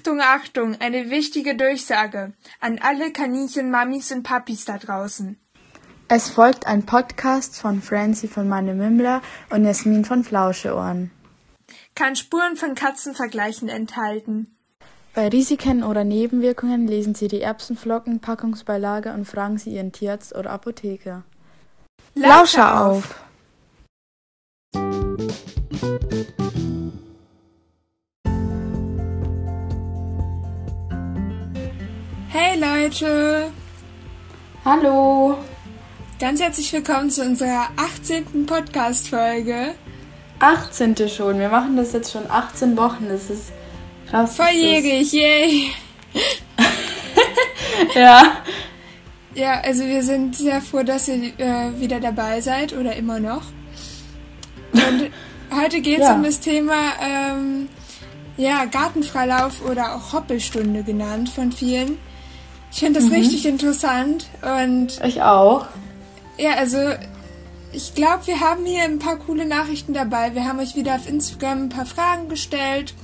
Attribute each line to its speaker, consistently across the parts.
Speaker 1: Achtung, Achtung, eine wichtige Durchsage an alle Kaninchen-Mamis und Papis da draußen.
Speaker 2: Es folgt ein Podcast von Francie von Meine Mimmler und Jasmin von Flauscheohren.
Speaker 1: Kann Spuren von Katzenvergleichen enthalten.
Speaker 2: Bei Risiken oder Nebenwirkungen lesen Sie die Erbsenflocken, Packungsbeilage und fragen Sie Ihren Tierarzt oder Apotheker. Lauscher auf!
Speaker 1: Hey Leute!
Speaker 2: Hallo!
Speaker 1: Ganz herzlich willkommen zu unserer 18. Podcast-Folge.
Speaker 2: 18. schon. Wir machen das jetzt schon 18 Wochen. Das ist krass.
Speaker 1: Volljährig, yay!
Speaker 2: ja.
Speaker 1: Ja, also wir sind sehr froh, dass ihr äh, wieder dabei seid oder immer noch. Und heute geht es
Speaker 2: Ja.
Speaker 1: um das Thema ähm, ja, Gartenfreilauf oder auch Hoppelstunde genannt von vielen. Ich finde das
Speaker 2: Mhm.
Speaker 1: richtig interessant und
Speaker 2: Ich auch.
Speaker 1: ja, also ich glaube, wir haben hier ein paar coole Nachrichten dabei. Wir haben euch wieder auf Instagram ein paar Fragen gestellt,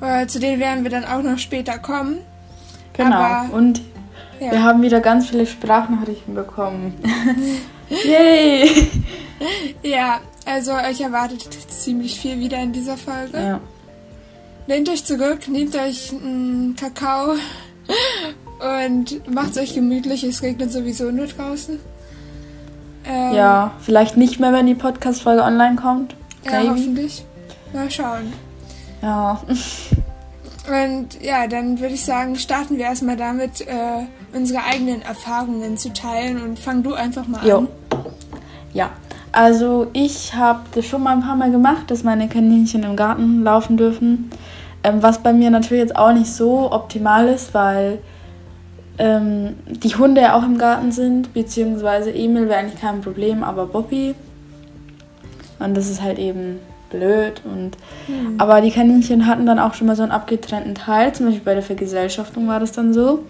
Speaker 1: äh, zu denen werden wir dann auch noch später kommen.
Speaker 2: Genau.
Speaker 1: Aber-
Speaker 2: und
Speaker 1: Ja.
Speaker 2: wir haben wieder ganz viele Sprachnachrichten bekommen. Yay!
Speaker 1: Ja, also euch erwartet ziemlich viel wieder in dieser Folge.
Speaker 2: Ja.
Speaker 1: Lehnt euch zurück, nehmt euch einen Kakao und macht euch gemütlich. Es regnet sowieso nur draußen. Ähm,
Speaker 2: ja, vielleicht nicht mehr, wenn die Podcast-Folge online kommt.
Speaker 1: Ja,
Speaker 2: Maybe.
Speaker 1: hoffentlich. Mal schauen.
Speaker 2: Ja.
Speaker 1: Und ja, dann würde ich sagen, starten wir erstmal damit, äh, unsere eigenen Erfahrungen zu teilen und fang du einfach mal
Speaker 2: Jo.
Speaker 1: an.
Speaker 2: Ja. Also ich habe das schon mal ein paar Mal gemacht, dass meine Kaninchen im Garten laufen dürfen. Ähm, was bei mir natürlich jetzt auch nicht so optimal ist, weil ähm, die Hunde ja auch im Garten sind, beziehungsweise Emil wäre eigentlich kein Problem, aber Bobby. Und das ist halt eben blöd. Und aber die Kaninchen hatten dann auch schon mal so einen abgetrennten Teil, zum Beispiel bei der Vergesellschaftung war das dann so.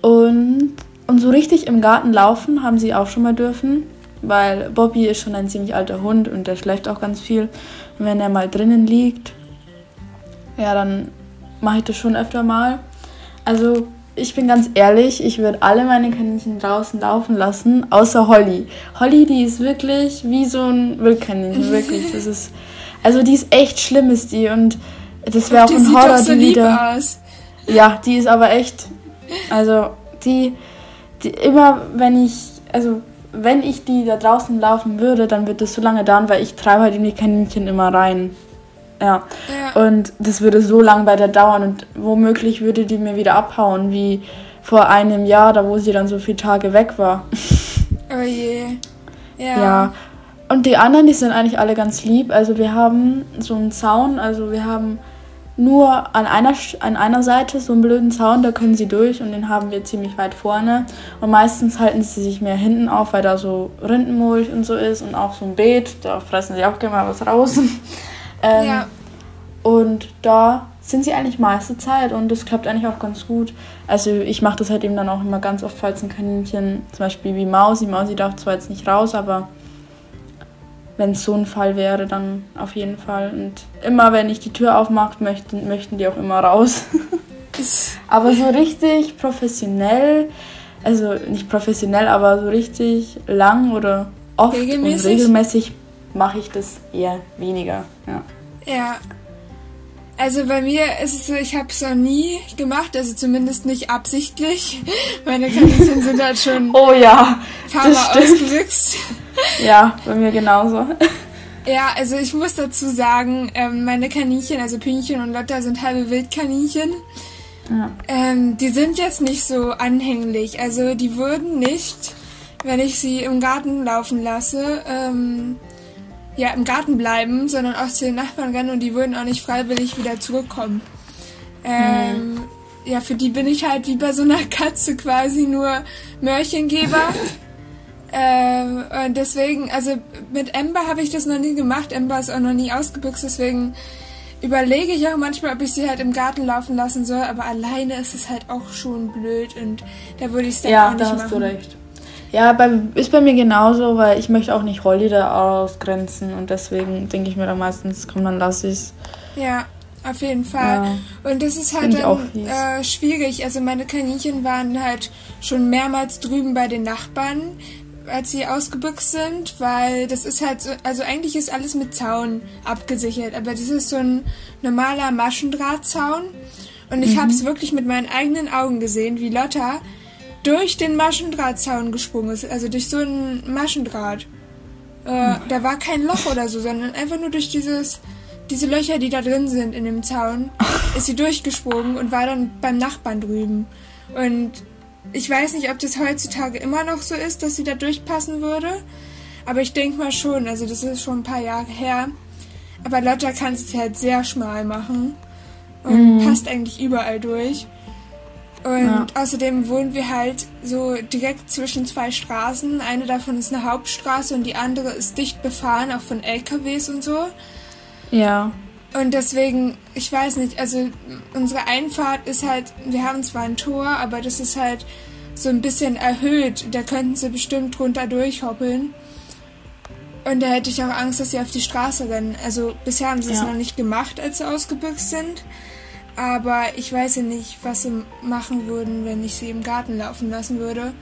Speaker 2: Und, und so richtig im Garten laufen haben sie auch schon mal dürfen, weil Bobby ist schon ein ziemlich alter Hund und der schläft auch ganz viel. Und wenn er mal drinnen liegt, ja, dann mache ich das schon öfter mal. Also ich bin ganz ehrlich, ich würde alle meine Kaninchen draußen laufen lassen, außer Holly. Holly, die ist wirklich wie so ein Wildkaninchen, wirklich. Das ist, also die ist echt schlimm, ist die. Und das wäre auch ein Horror,
Speaker 1: so
Speaker 2: die wieder.
Speaker 1: aus.
Speaker 2: Ja, die ist aber echt. Also, die, die. Immer, wenn ich. Also, wenn ich die da draußen laufen würde, dann wird das so lange dauern, weil ich treibe halt in die Kaninchen immer rein. Ja.
Speaker 1: Ja.
Speaker 2: Und das würde so lang bei der dauern und womöglich würde die mir wieder abhauen, wie vor einem Jahr, da wo sie dann so viele Tage weg war.
Speaker 1: Oh je. Ja.
Speaker 2: Ja. Und die anderen, die sind eigentlich alle ganz lieb. Also wir haben so einen Zaun, also wir haben nur an einer, an einer Seite so einen blöden Zaun, da können sie durch und den haben wir ziemlich weit vorne. Und meistens halten sie sich mehr hinten auf, weil da so Rindenmulch und so ist und auch so ein Beet, da fressen sie auch gerne mal was raus. Ähm,
Speaker 1: Ja.
Speaker 2: Und da sind sie eigentlich meiste Zeit und das klappt eigentlich auch ganz gut. Also ich mache das halt eben dann auch immer ganz oft, falls ein Kaninchen, zum Beispiel wie Mausi, Mausi darf zwar jetzt nicht raus, aber wenn es so ein Fall wäre, dann auf jeden Fall. Und immer wenn ich die Tür aufmache, möchten, möchten die auch immer raus. Aber so richtig professionell, also nicht professionell, aber so richtig lang oder oft
Speaker 1: Regelmäßig?
Speaker 2: und regelmäßig mache ich das eher weniger. Ja.
Speaker 1: Ja. Also bei mir ist es so, ich habe es noch nie gemacht, also zumindest nicht absichtlich. Meine Kaninchen sind halt schon ein
Speaker 2: Oh ja,
Speaker 1: paar Mal
Speaker 2: stimmt.
Speaker 1: ausgewüchst.
Speaker 2: Ja, bei mir genauso.
Speaker 1: Ja, also ich muss dazu sagen, ähm, meine Kaninchen, also Pünchen und Lotta sind halbe Wildkaninchen.
Speaker 2: Ja.
Speaker 1: Ähm, die sind jetzt nicht so anhänglich. Also die würden nicht, wenn ich sie im Garten laufen lasse, ähm, ja, im Garten bleiben, sondern auch zu den Nachbarn rennen und die würden auch nicht freiwillig wieder zurückkommen. Ähm, Ja, für die bin ich halt wie bei so einer Katze quasi nur Mörchengeber. ähm, und deswegen, also mit Ember habe ich das noch nie gemacht. Ember ist auch noch nie ausgebüxt, deswegen überlege ich auch manchmal, ob ich sie halt im Garten laufen lassen soll, aber alleine ist es halt auch schon blöd und da würde ich es dann auch
Speaker 2: Ja,
Speaker 1: nicht
Speaker 2: da hast
Speaker 1: machen.
Speaker 2: du recht. Ja, bei, ist bei mir genauso, weil ich möchte auch nicht Holly da ausgrenzen und deswegen denke ich mir dann meistens, komm, dann lass ich's.
Speaker 1: Ja, auf jeden Fall. Ja, und das ist halt dann äh, schwierig. Also meine Kaninchen waren halt schon mehrmals drüben bei den Nachbarn, als sie ausgebüxt sind, weil das ist halt so, also eigentlich ist alles mit Zaun abgesichert, aber das ist so ein normaler Maschendrahtzaun. Und ich mhm. habe es wirklich mit meinen eigenen Augen gesehen, wie Lotta durch den Maschendrahtzaun gesprungen ist, also durch so einen Maschendraht. Äh, mhm. Da war kein Loch oder so, sondern einfach nur durch dieses diese Löcher, die da drin sind in dem Zaun, ist sie durchgesprungen und war dann beim Nachbarn drüben. Und ich weiß nicht, ob das heutzutage immer noch so ist, dass sie da durchpassen würde. Aber ich denke mal schon, also das ist schon ein paar Jahre her. Aber Lotta kann es halt sehr schmal machen und mhm. passt eigentlich überall durch. Und ja. außerdem wohnen wir halt so direkt zwischen zwei Straßen. Eine davon ist eine Hauptstraße und die andere ist dicht befahren, auch von LKWs und so.
Speaker 2: Ja.
Speaker 1: Und deswegen, ich weiß nicht, also unsere Einfahrt ist halt, wir haben zwar ein Tor, aber das ist halt so ein bisschen erhöht. Da könnten sie bestimmt drunter durchhoppeln. Und da hätte ich auch Angst, dass sie auf die Straße rennen. Also bisher haben sie es noch nicht gemacht, als sie ausgebüxt sind. Aber ich weiß ja nicht, was sie machen würden, wenn ich sie im Garten laufen lassen würde.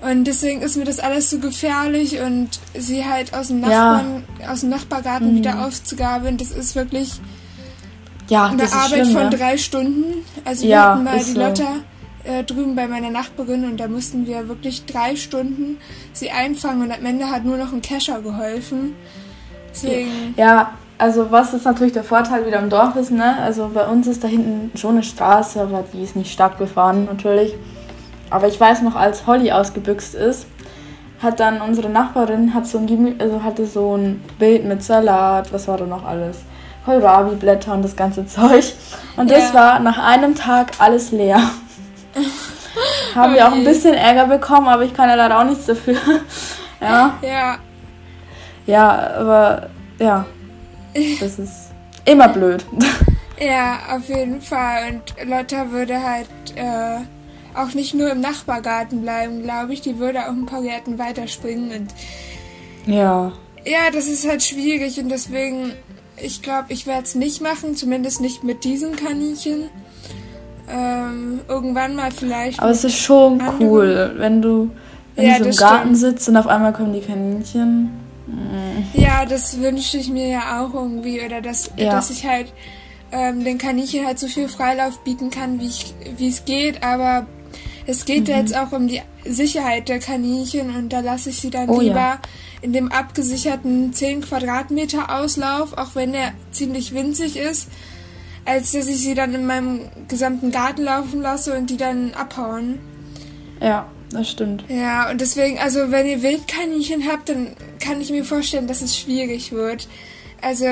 Speaker 1: Und deswegen ist mir das alles so gefährlich und sie halt aus dem Nachbarn, ja. aus dem Nachbargarten mhm. wieder aufzugabeln, das ist wirklich ja, eine Arbeit schlimm, von ne? drei Stunden. Also wir ja, hatten mal die Lotta so. äh, drüben bei meiner Nachbarin und da mussten wir wirklich drei Stunden sie einfangen und am Ende hat nur noch ein Kescher geholfen.
Speaker 2: Deswegen. Ja, also was ist natürlich der Vorteil wieder im Dorf ist, ne? Also bei uns ist da hinten schon eine Straße, aber die ist nicht stark befahren natürlich. Aber ich weiß noch, als Holly ausgebüxt ist, hat dann unsere Nachbarin hat so ein also hatte so ein Bild mit Salat, was war da noch alles? Kohlrabi-Blätter und das ganze Zeug. Und das ja. war nach einem Tag alles leer. Haben oh wir auch ein bisschen Ärger bekommen, aber ich kann ja leider auch nichts dafür. ja.
Speaker 1: Ja.
Speaker 2: Ja, aber ja. Das ist immer blöd.
Speaker 1: Ja, auf jeden Fall. Und Lotta würde halt äh, auch nicht nur im Nachbargarten bleiben, glaube ich. Die würde auch ein paar Gärten weiterspringen und
Speaker 2: ja.
Speaker 1: Ja, das ist halt schwierig und deswegen, ich glaube, ich werde es nicht machen, zumindest nicht mit diesen Kaninchen. Ähm, irgendwann mal vielleicht.
Speaker 2: Aber es ist schon anderen. cool, wenn du, wenn ja, im Garten stimmt. sitzt und auf einmal kommen die Kaninchen.
Speaker 1: Ja, das wünsche ich mir ja auch irgendwie. Oder dass, ja. dass ich halt ähm, den Kaninchen halt so viel Freilauf bieten kann, wie, ich, wie es geht, aber es geht mhm. jetzt auch um die Sicherheit der Kaninchen und da lasse ich sie dann oh, lieber ja. in dem abgesicherten 10 Quadratmeter Auslauf, auch wenn der ziemlich winzig ist, als dass ich sie dann in meinem gesamten Garten laufen lasse und die dann abhauen.
Speaker 2: Ja, das stimmt.
Speaker 1: Ja, und deswegen, also wenn ihr Wildkaninchen habt, dann kann ich mir vorstellen, dass es schwierig wird. Also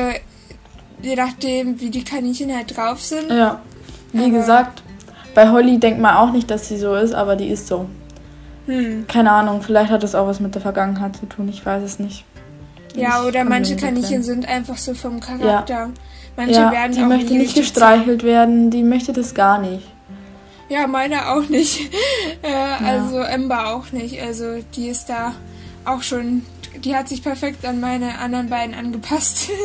Speaker 1: je nachdem, wie die Kaninchen halt drauf sind.
Speaker 2: Ja, wie Aber gesagt, bei Holly denkt man auch nicht, dass sie so ist, aber die ist so. Hm. Keine Ahnung, vielleicht hat das auch was mit der Vergangenheit zu tun, ich weiß es nicht.
Speaker 1: Ja, oder manche Kaninchen sind einfach so vom Charakter. Ja. Manche
Speaker 2: ja, werden die auch möchte nicht gestreichelt werden, die möchte das gar nicht.
Speaker 1: Ja, meine auch nicht. äh, ja. Also Ember auch nicht. Also die ist da auch schon, die hat sich perfekt an meine anderen beiden angepasst.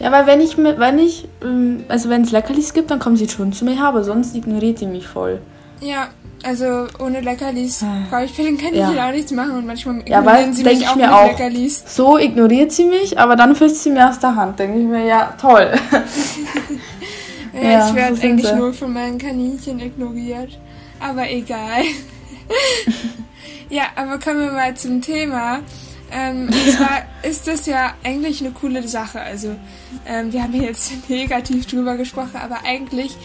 Speaker 2: Ja, weil wenn ich wenn ich, ähm, also wenn es Leckerlis gibt, dann kommt sie schon zu mir her, aber sonst ignoriert sie mich voll.
Speaker 1: Ja, also ohne Leckerlis ah. brauche ich den Kaninchen ja. auch nichts machen und manchmal
Speaker 2: ignorieren ja, weil, sie mich auch mit auch, Leckerlis. So ignoriert sie mich, aber dann frisst sie mir aus der Hand. Denke ich mir, ja, toll.
Speaker 1: ja, ja, ich werde eigentlich sie. nur von meinen Kaninchen ignoriert. Aber egal. ja, aber kommen wir mal zum Thema. Ähm, und zwar ist das ja eigentlich eine coole Sache. Also ähm, wir haben hier jetzt negativ drüber gesprochen, aber eigentlich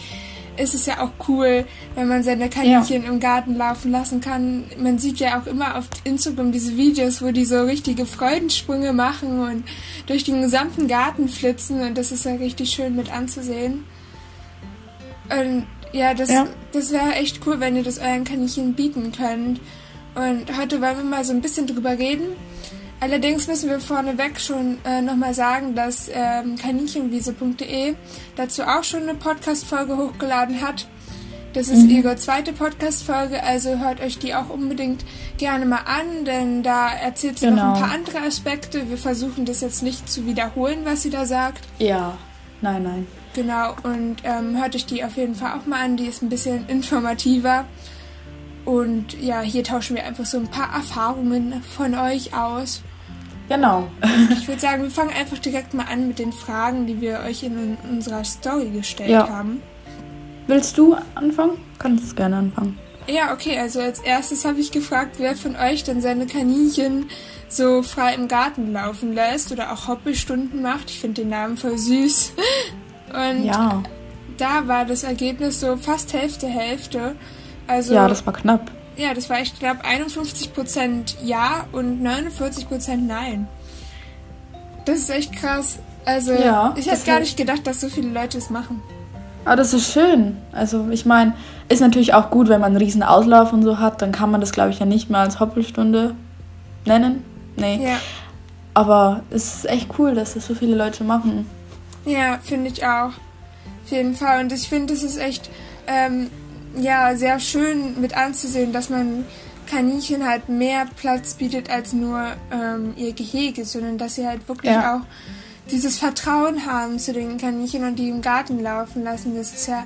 Speaker 1: ist es ja auch cool, wenn man seine Kaninchen ja. im Garten laufen lassen kann. Man sieht ja auch immer auf Instagram diese Videos, wo die so richtige Freudensprünge machen und durch den gesamten Garten flitzen und das ist ja richtig schön mit anzusehen. Und ja, das, ja. das wäre echt cool, wenn ihr das euren Kaninchen bieten könnt. Und heute wollen wir mal so ein bisschen drüber reden, Allerdings müssen wir vorneweg schon äh, nochmal sagen, dass ähm, kaninchenwiese.de dazu auch schon eine Podcast-Folge hochgeladen hat. Das ist mhm. ihre zweite Podcast-Folge, also hört euch die auch unbedingt gerne mal an, denn da erzählt sie genau. noch ein genau. paar andere Aspekte. Wir versuchen das jetzt nicht zu wiederholen, was sie da sagt.
Speaker 2: Ja. Nein, nein.
Speaker 1: Genau, und ähm, hört euch die auf jeden Fall auch mal an. Die ist ein bisschen informativer. Und ja, hier tauschen wir einfach so ein paar Erfahrungen von euch aus.
Speaker 2: Genau.
Speaker 1: Ich würde sagen, wir fangen einfach direkt mal an mit den Fragen, die wir euch in unserer Story gestellt
Speaker 2: Ja.
Speaker 1: haben.
Speaker 2: Willst du anfangen? Kannst gerne anfangen.
Speaker 1: Ja, okay, also als erstes habe ich gefragt, wer von euch denn seine Kaninchen so frei im Garten laufen lässt oder auch Hoppelstunden macht. Ich finde den Namen voll süß. Und
Speaker 2: Ja.
Speaker 1: da war das Ergebnis so fast Hälfte, Hälfte. Also,
Speaker 2: Ja, das war knapp.
Speaker 1: ja, das war, ich glaube, 51% Ja und 49% Nein. Das ist echt krass. Also,
Speaker 2: Ja,
Speaker 1: ich hätte gar nicht gedacht, dass so viele Leute es machen.
Speaker 2: Aber das ist schön. Also ich meine, ist natürlich auch gut, wenn man einen riesen Auslauf und so hat, dann kann man das, glaube ich, ja nicht mehr als Hoppelstunde nennen. Nee.
Speaker 1: Ja,
Speaker 2: Aber es ist echt cool, dass das so viele Leute machen.
Speaker 1: Ja finde ich auch. Auf jeden Fall. Und ich finde, es ist echt, ähm, ja, sehr schön mit anzusehen, dass man Kaninchen halt mehr Platz bietet als nur ähm, ihr Gehege, sondern dass sie halt wirklich
Speaker 2: Ja.
Speaker 1: auch dieses Vertrauen haben zu den Kaninchen und die im Garten laufen lassen. Das ist ja,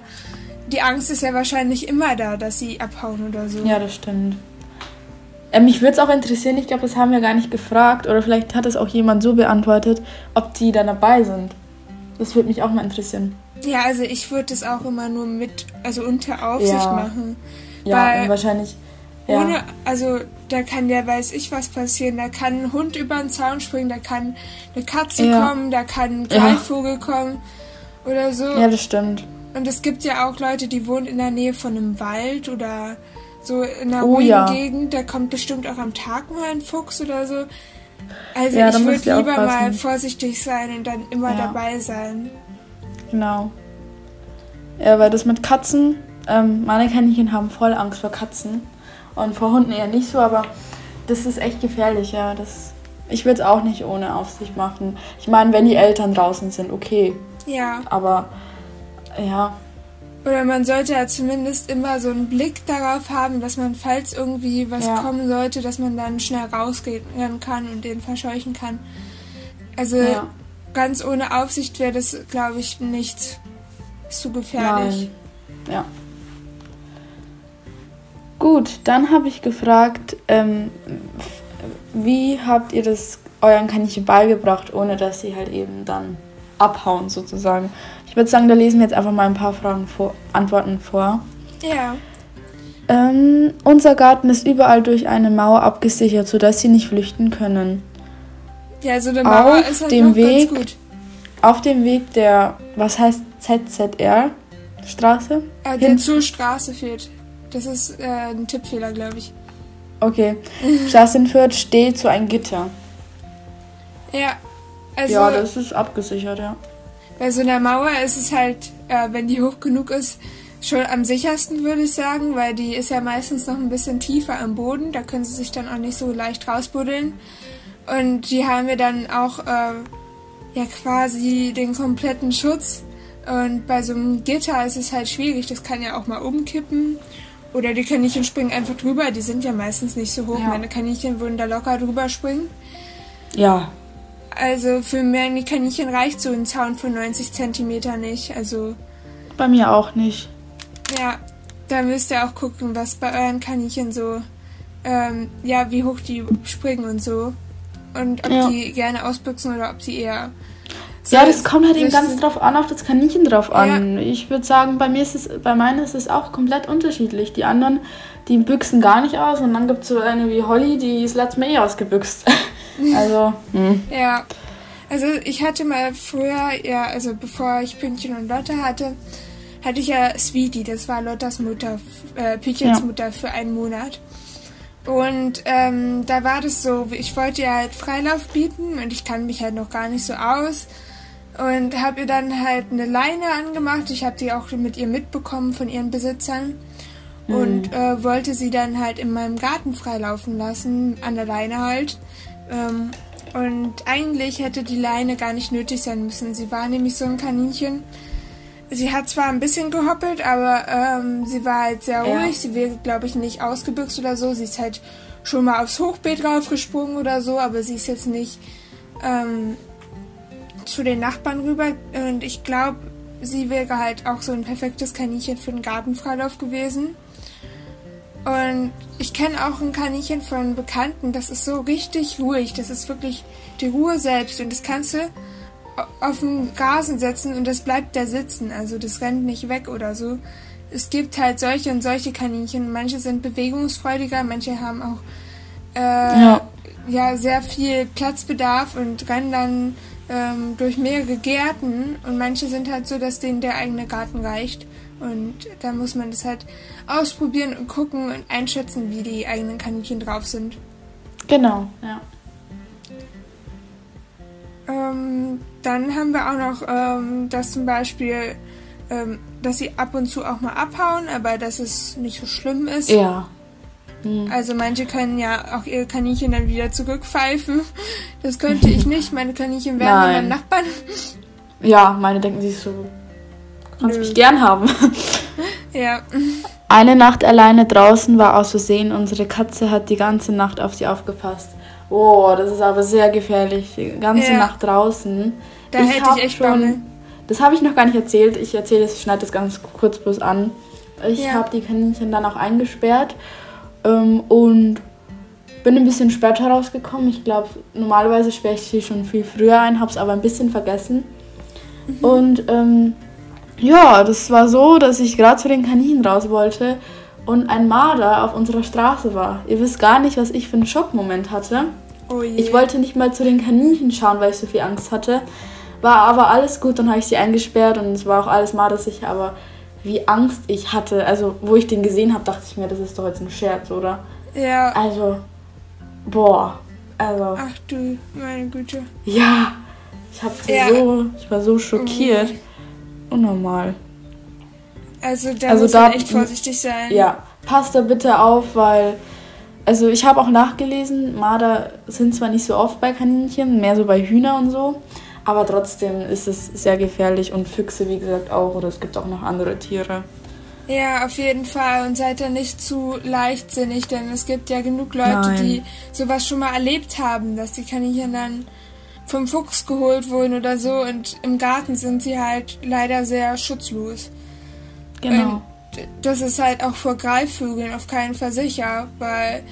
Speaker 1: die Angst ist ja wahrscheinlich immer da, dass sie abhauen oder so.
Speaker 2: Ja, das stimmt. Äh, mich würde es auch interessieren, ich glaube, das haben wir gar nicht gefragt oder vielleicht hat es auch jemand so beantwortet, ob die da dabei sind. Das würde mich auch mal interessieren.
Speaker 1: Ja, also ich würde es auch immer nur mit, also unter Aufsicht
Speaker 2: Ja.
Speaker 1: machen.
Speaker 2: Ja, und wahrscheinlich. Ja,
Speaker 1: Ohne, also da kann ja weiß ich was passieren. Da kann ein Hund über den Zaun springen, da kann eine Katze
Speaker 2: Ja.
Speaker 1: kommen, da kann ein. Greifvogel kommen oder so.
Speaker 2: ja, das stimmt.
Speaker 1: Und es gibt ja auch Leute, die wohnen in der Nähe von einem Wald oder so in einer
Speaker 2: Oh,
Speaker 1: ruhigen. Gegend. Da kommt bestimmt auch am Tag mal ein Fuchs oder so. Also
Speaker 2: Ja,
Speaker 1: ich würde lieber mal vorsichtig sein und dann immer
Speaker 2: Ja.
Speaker 1: dabei sein.
Speaker 2: Genau. Ja, weil das mit Katzen, ähm, meine Kaninchen haben voll Angst vor Katzen. Und vor Hunden eher nicht so, aber das ist echt gefährlich, ja. Das, ich würde es auch nicht ohne Aufsicht machen. Ich meine, wenn die Eltern draußen sind, okay.
Speaker 1: Ja.
Speaker 2: Aber ja,
Speaker 1: Oder man sollte ja zumindest immer so einen Blick darauf haben, dass man, falls irgendwie was
Speaker 2: Ja.
Speaker 1: kommen sollte, dass man dann schnell rausgehen kann und den verscheuchen kann. Also
Speaker 2: ja.
Speaker 1: ganz ohne Aufsicht wäre das, glaube ich, nicht zu gefährlich.
Speaker 2: Nein. Ja. Gut, dann habe ich gefragt, ähm, wie habt ihr das euren Kaninchen beigebracht, ohne dass sie halt eben dann abhauen sozusagen? Ich würde sagen, da lesen wir jetzt einfach mal ein paar Fragen vor, Antworten vor.
Speaker 1: Ja.
Speaker 2: Ähm, unser Garten ist überall durch eine Mauer abgesichert, sodass sie nicht flüchten können.
Speaker 1: Ja, so eine Mauer
Speaker 2: Auf
Speaker 1: ist halt
Speaker 2: dem Weg-
Speaker 1: ganz gut.
Speaker 2: Auf dem Weg der, was heißt ZZR Straße?
Speaker 1: Äh, der zur Straße führt. Das ist äh, ein Tippfehler, glaube ich.
Speaker 2: Okay. Straße Fürth steht so ein Gitter.
Speaker 1: Ja. Also
Speaker 2: ja, das ist abgesichert, ja.
Speaker 1: bei so einer Mauer ist es halt, äh, wenn die hoch genug ist, schon am sichersten, würde ich sagen, weil die ist ja meistens noch ein bisschen tiefer am Boden. Da können sie sich dann auch nicht so leicht rausbuddeln. Und die haben wir dann auch äh, ja quasi den kompletten Schutz. Und bei so einem Gitter ist es halt schwierig. Das kann ja auch mal umkippen. Oder die Kaninchen springen einfach drüber. Die sind ja meistens nicht so hoch.
Speaker 2: Ja.
Speaker 1: Meine Kaninchen würden da locker drüber springen.
Speaker 2: Ja,
Speaker 1: Also für meine Kaninchen reicht so ein Zaun von 90 Zentimeter nicht. Also
Speaker 2: bei mir auch nicht.
Speaker 1: ja, da müsst ihr auch gucken, was bei euren Kaninchen so, ähm, ja, wie hoch die springen und so. Und ob
Speaker 2: Ja.
Speaker 1: die gerne ausbüchsen oder ob die eher. so-
Speaker 2: Ja, das kommt halt eben ganz drauf an, auf das Kaninchen drauf an. Ich würde sagen, bei mir ist es, bei meinen ist es auch komplett unterschiedlich. Die anderen, die büchsen gar nicht aus und dann gibt es so eine wie Holly, die ist letztes Mal eh ausgebüxt. also, hm.
Speaker 1: Ja. Also ich hatte mal früher, ja, also bevor ich Pünktchen und Lotte hatte, hatte ich ja Sweetie, das war Lottas Mutter, äh, Pünktchens
Speaker 2: Ja.
Speaker 1: Mutter für einen Monat. Und ähm, da war das so, ich wollte ihr halt Freilauf bieten und ich kann mich halt noch gar nicht so aus. Und habe ihr dann halt eine Leine angemacht. Ich habe die auch mit ihr mitbekommen von ihren Besitzern. Und äh, wollte sie dann halt in meinem Garten freilaufen lassen, an der Leine halt. Ähm, und eigentlich hätte die Leine gar nicht nötig sein müssen. Sie war nämlich so ein Kaninchen. Sie hat zwar ein bisschen gehoppelt, aber ähm, sie war halt sehr
Speaker 2: Ja.
Speaker 1: ruhig. Sie wäre, glaube ich, nicht ausgebüxt oder so. Sie ist halt schon mal aufs Hochbeet raufgesprungen oder so, aber sie ist jetzt nicht ähm, zu den Nachbarn rüber und ich glaube, sie wäre halt auch so ein perfektes Kaninchen für den Gartenfreilauf gewesen. Und ich kenne auch ein Kaninchen von Bekannten, das ist so richtig ruhig. Das ist wirklich die Ruhe selbst. Und das kannst du auf den Rasen setzen und das bleibt da sitzen. Also das rennt nicht weg oder so. Es gibt halt solche und solche Kaninchen. Manche sind bewegungsfreudiger, manche haben auch äh, ja. ja. sehr viel Platzbedarf und rennen dann ähm, durch mehrere Gärten. Und manche sind halt so, dass denen der eigene Garten reicht. Und da muss man das halt ausprobieren und gucken und einschätzen, wie die eigenen Kaninchen drauf sind.
Speaker 2: Genau, ja.
Speaker 1: Ähm, dann haben wir auch noch, ähm, dass zum Beispiel, ähm, dass sie ab und zu auch mal abhauen, aber dass es nicht so schlimm ist.
Speaker 2: Ja.
Speaker 1: Mhm. Also manche können ja auch ihre Kaninchen dann wieder zurückpfeifen. Das könnte ich nicht. Meine Kaninchen wären Nein. beim Nachbarn.
Speaker 2: Ja, meine denken sich so, kannst Nö. mich gern haben.
Speaker 1: Ja.
Speaker 2: Eine Nacht alleine draußen war aus Versehen. Unsere Katze hat die ganze Nacht auf sie aufgepasst. Oh, das ist aber sehr gefährlich. Die ganze ja. Nacht draußen.
Speaker 1: Da ich hätte ich echt schon. Bammel.
Speaker 2: Das habe ich noch gar nicht erzählt. Ich erzähle es, ich schneide das ganz kurz bloß an. Ich ja. habe die Kaninchen dann auch eingesperrt ähm, und bin ein bisschen später rausgekommen. Ich glaube, normalerweise sperre ich sie schon viel früher ein, habe es aber ein bisschen vergessen. Mhm. Und ähm, ja, das war so, dass ich gerade zu den Kaninchen raus wollte und ein Marder auf unserer Straße war. Ihr wisst gar nicht, was ich für einen Schockmoment hatte.
Speaker 1: Oh
Speaker 2: ich wollte nicht mal zu den Kaninchen schauen, weil ich so viel Angst hatte. War aber alles gut, dann habe ich sie eingesperrt und es war auch alles mardersicher, aber wie Angst ich hatte, also wo ich den gesehen habe, dachte ich mir, das ist doch jetzt ein Scherz, oder?
Speaker 1: Ja.
Speaker 2: Also, boah, also.
Speaker 1: Ach du, meine Güte.
Speaker 2: Ja, ich habe ja. so, ich war so schockiert. Oh. Unnormal.
Speaker 1: Also da also muss da, man echt vorsichtig sein.
Speaker 2: Ja, passt da bitte auf, weil also ich habe auch nachgelesen, Marder sind zwar nicht so oft bei Kaninchen, mehr so bei Hühner und so, aber trotzdem ist es sehr gefährlich und Füchse, wie gesagt, auch. Oder es gibt auch noch andere Tiere.
Speaker 1: Ja, auf jeden Fall. Und seid da nicht zu leichtsinnig, denn es gibt ja genug Leute, Nein. die sowas schon mal erlebt haben, dass die Kaninchen dann vom Fuchs geholt wurden oder so. Und im Garten sind sie halt leider sehr schutzlos.
Speaker 2: Genau. Und
Speaker 1: das ist halt auch vor Greifvögeln auf keinen Fall sicher, weil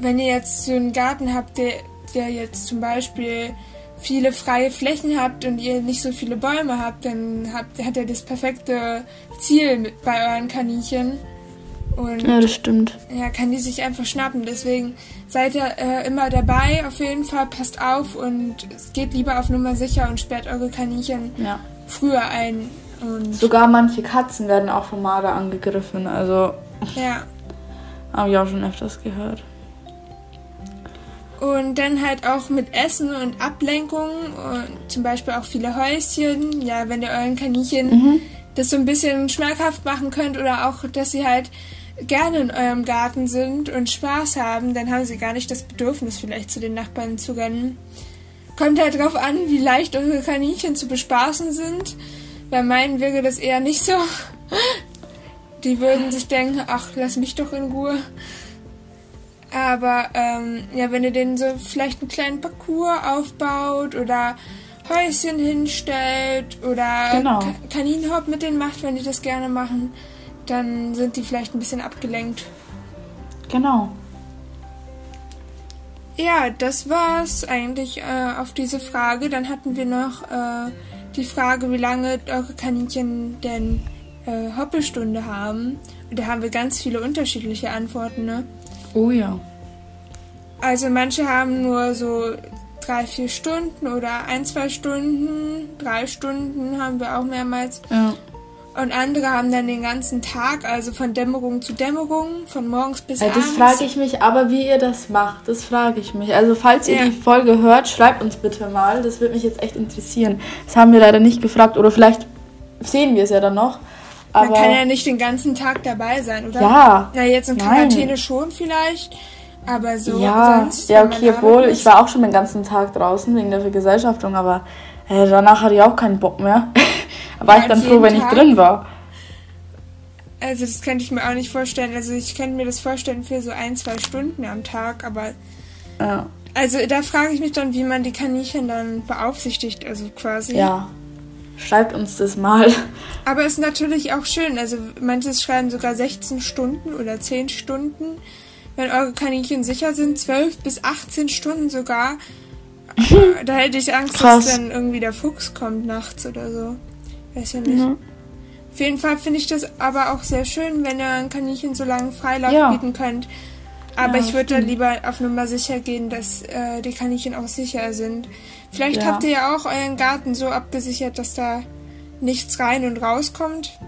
Speaker 1: wenn ihr jetzt so einen Garten habt, der, der jetzt zum Beispiel viele freie Flächen habt und ihr nicht so viele Bäume habt, dann habt, hat er das perfekte Ziel bei euren Kaninchen. Und
Speaker 2: ja, das stimmt.
Speaker 1: Ja, kann die sich einfach schnappen. Deswegen seid ihr äh, immer dabei, auf jeden Fall, passt auf und geht lieber auf Nummer sicher und sperrt eure Kaninchen
Speaker 2: ja.
Speaker 1: früher ein. Und
Speaker 2: Sogar manche Katzen werden auch vom Marder angegriffen, also.
Speaker 1: Ja.
Speaker 2: Habe ich auch schon öfters gehört.
Speaker 1: Und dann halt auch mit Essen und Ablenkung und zum Beispiel auch viele Häuschen. Ja, wenn ihr euren Kaninchen mhm. das so ein bisschen schmackhaft machen könnt oder auch, dass sie halt gerne in eurem Garten sind und Spaß haben, dann haben sie gar nicht das Bedürfnis, vielleicht zu den Nachbarn zu rennen. Kommt halt drauf an, wie leicht eure Kaninchen zu bespaßen sind. Bei meinen wäre das eher nicht so. Die würden sich denken, ach, lass mich doch in Ruhe. Aber ähm, ja, wenn ihr den so vielleicht einen kleinen Parcours aufbaut oder Häuschen hinstellt oder
Speaker 2: genau.
Speaker 1: Kaninhop mit denen macht, wenn die das gerne machen, dann sind die vielleicht ein bisschen abgelenkt.
Speaker 2: Genau.
Speaker 1: Ja, das war's eigentlich äh, auf diese Frage. Dann hatten wir noch äh, die Frage, wie lange eure Kaninchen denn äh, Hoppelstunde haben. Und da haben wir ganz viele unterschiedliche Antworten, ne?
Speaker 2: Oh ja.
Speaker 1: Also manche haben nur so drei, vier Stunden oder ein, zwei Stunden, drei Stunden haben wir auch mehrmals.
Speaker 2: Ja.
Speaker 1: Und andere haben dann den ganzen Tag, also von Dämmerung zu Dämmerung, von morgens bis ja,
Speaker 2: abends. Das frage ich mich, aber wie ihr das macht, das frage ich mich. Also falls ihr ja. die Folge hört, schreibt uns bitte mal. Das würde mich jetzt echt interessieren. Das haben wir leider nicht gefragt oder vielleicht sehen wir es ja dann noch.
Speaker 1: Aber Man kann ja nicht den ganzen Tag dabei sein, oder?
Speaker 2: Ja.
Speaker 1: Na, jetzt in Quarantäne Nein. schon vielleicht. Aber so
Speaker 2: ja, sonst. Ja, okay, obwohl ich war auch schon den ganzen Tag draußen wegen der Vergesellschaftung, aber äh, danach hatte ich auch keinen Bock mehr. da war ja, ich dann froh, wenn Tag? ich drin war.
Speaker 1: Also das könnte ich mir auch nicht vorstellen. Also ich könnte mir das vorstellen für so ein, zwei Stunden am Tag, aber
Speaker 2: ja.
Speaker 1: Also da frage ich mich dann, wie man die Kaninchen dann beaufsichtigt, also quasi.
Speaker 2: Ja. Schreibt uns das mal.
Speaker 1: Aber es ist natürlich auch schön. Also manche schreiben sogar 16 Stunden oder 10 Stunden. Wenn eure Kaninchen sicher sind, 12 bis 18 Stunden sogar. da hätte ich Angst,
Speaker 2: Krass.
Speaker 1: dass dann irgendwie der Fuchs kommt nachts oder so. Weiß ja nicht.
Speaker 2: Ja.
Speaker 1: Auf jeden Fall finde ich das aber auch sehr schön, wenn ihr ein Kaninchen so lange Freilauf
Speaker 2: Ja.
Speaker 1: bieten könnt. Aber
Speaker 2: Ja,
Speaker 1: ich würde dann lieber auf Nummer sicher gehen, dass äh, die Kaninchen auch sicher sind. Vielleicht habt ihr ja auch euren Garten so abgesichert, dass da nichts rein und rauskommt.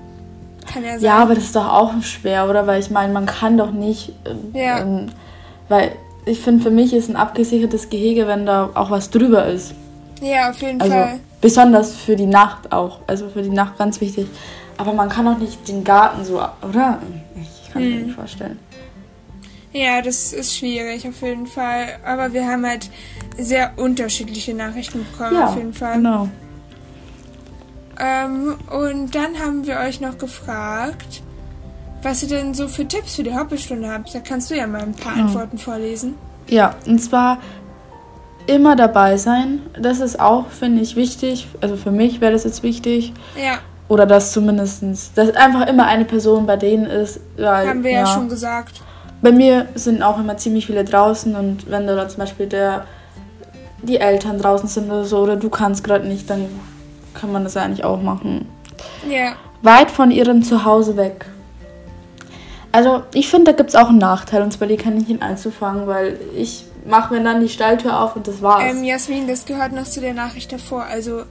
Speaker 1: Kann ja sein.
Speaker 2: Ja, aber das ist doch auch schwer, oder? Weil ich meine, man kann doch nicht. ähm,
Speaker 1: Ja.
Speaker 2: Ähm, weil ich finde, für mich ist ein abgesichertes Gehege, wenn da auch was drüber ist.
Speaker 1: Ja, auf jeden
Speaker 2: Also
Speaker 1: Fall.
Speaker 2: Besonders für die Nacht auch. Also für die Nacht ganz wichtig. Aber man kann doch nicht den Garten so, oder? Ich kann
Speaker 1: Hm.
Speaker 2: mir nicht vorstellen.
Speaker 1: Ja, das ist schwierig auf jeden Fall. Aber wir haben halt sehr unterschiedliche Nachrichten bekommen auf jeden Fall.
Speaker 2: Genau.
Speaker 1: Ähm, und dann haben wir euch noch gefragt, was ihr denn so für Tipps für die Hoppelstunde habt. Da kannst du ja mal ein paar
Speaker 2: Ja.
Speaker 1: Antworten vorlesen.
Speaker 2: Ja, und zwar immer dabei sein. Das ist auch, finde ich, wichtig. Also für mich wäre das jetzt wichtig.
Speaker 1: Ja,
Speaker 2: Oder dass zumindest, dass einfach immer eine Person bei denen ist. Weil,
Speaker 1: haben wir ja, schon gesagt.
Speaker 2: Bei mir sind auch immer ziemlich viele draußen und wenn da zum Beispiel der, die Eltern draußen sind oder so oder du kannst gerade nicht, dann kann man das eigentlich auch machen.
Speaker 1: Ja,
Speaker 2: Weit von ihrem Zuhause weg. Also ich finde, da gibt es auch einen Nachteil, und zwar die Kaninchen einzufangen, weil ich mache mir dann die Stalltür auf und das war's.
Speaker 1: ähm, Jasmin, das gehört noch zu der Nachricht davor. Also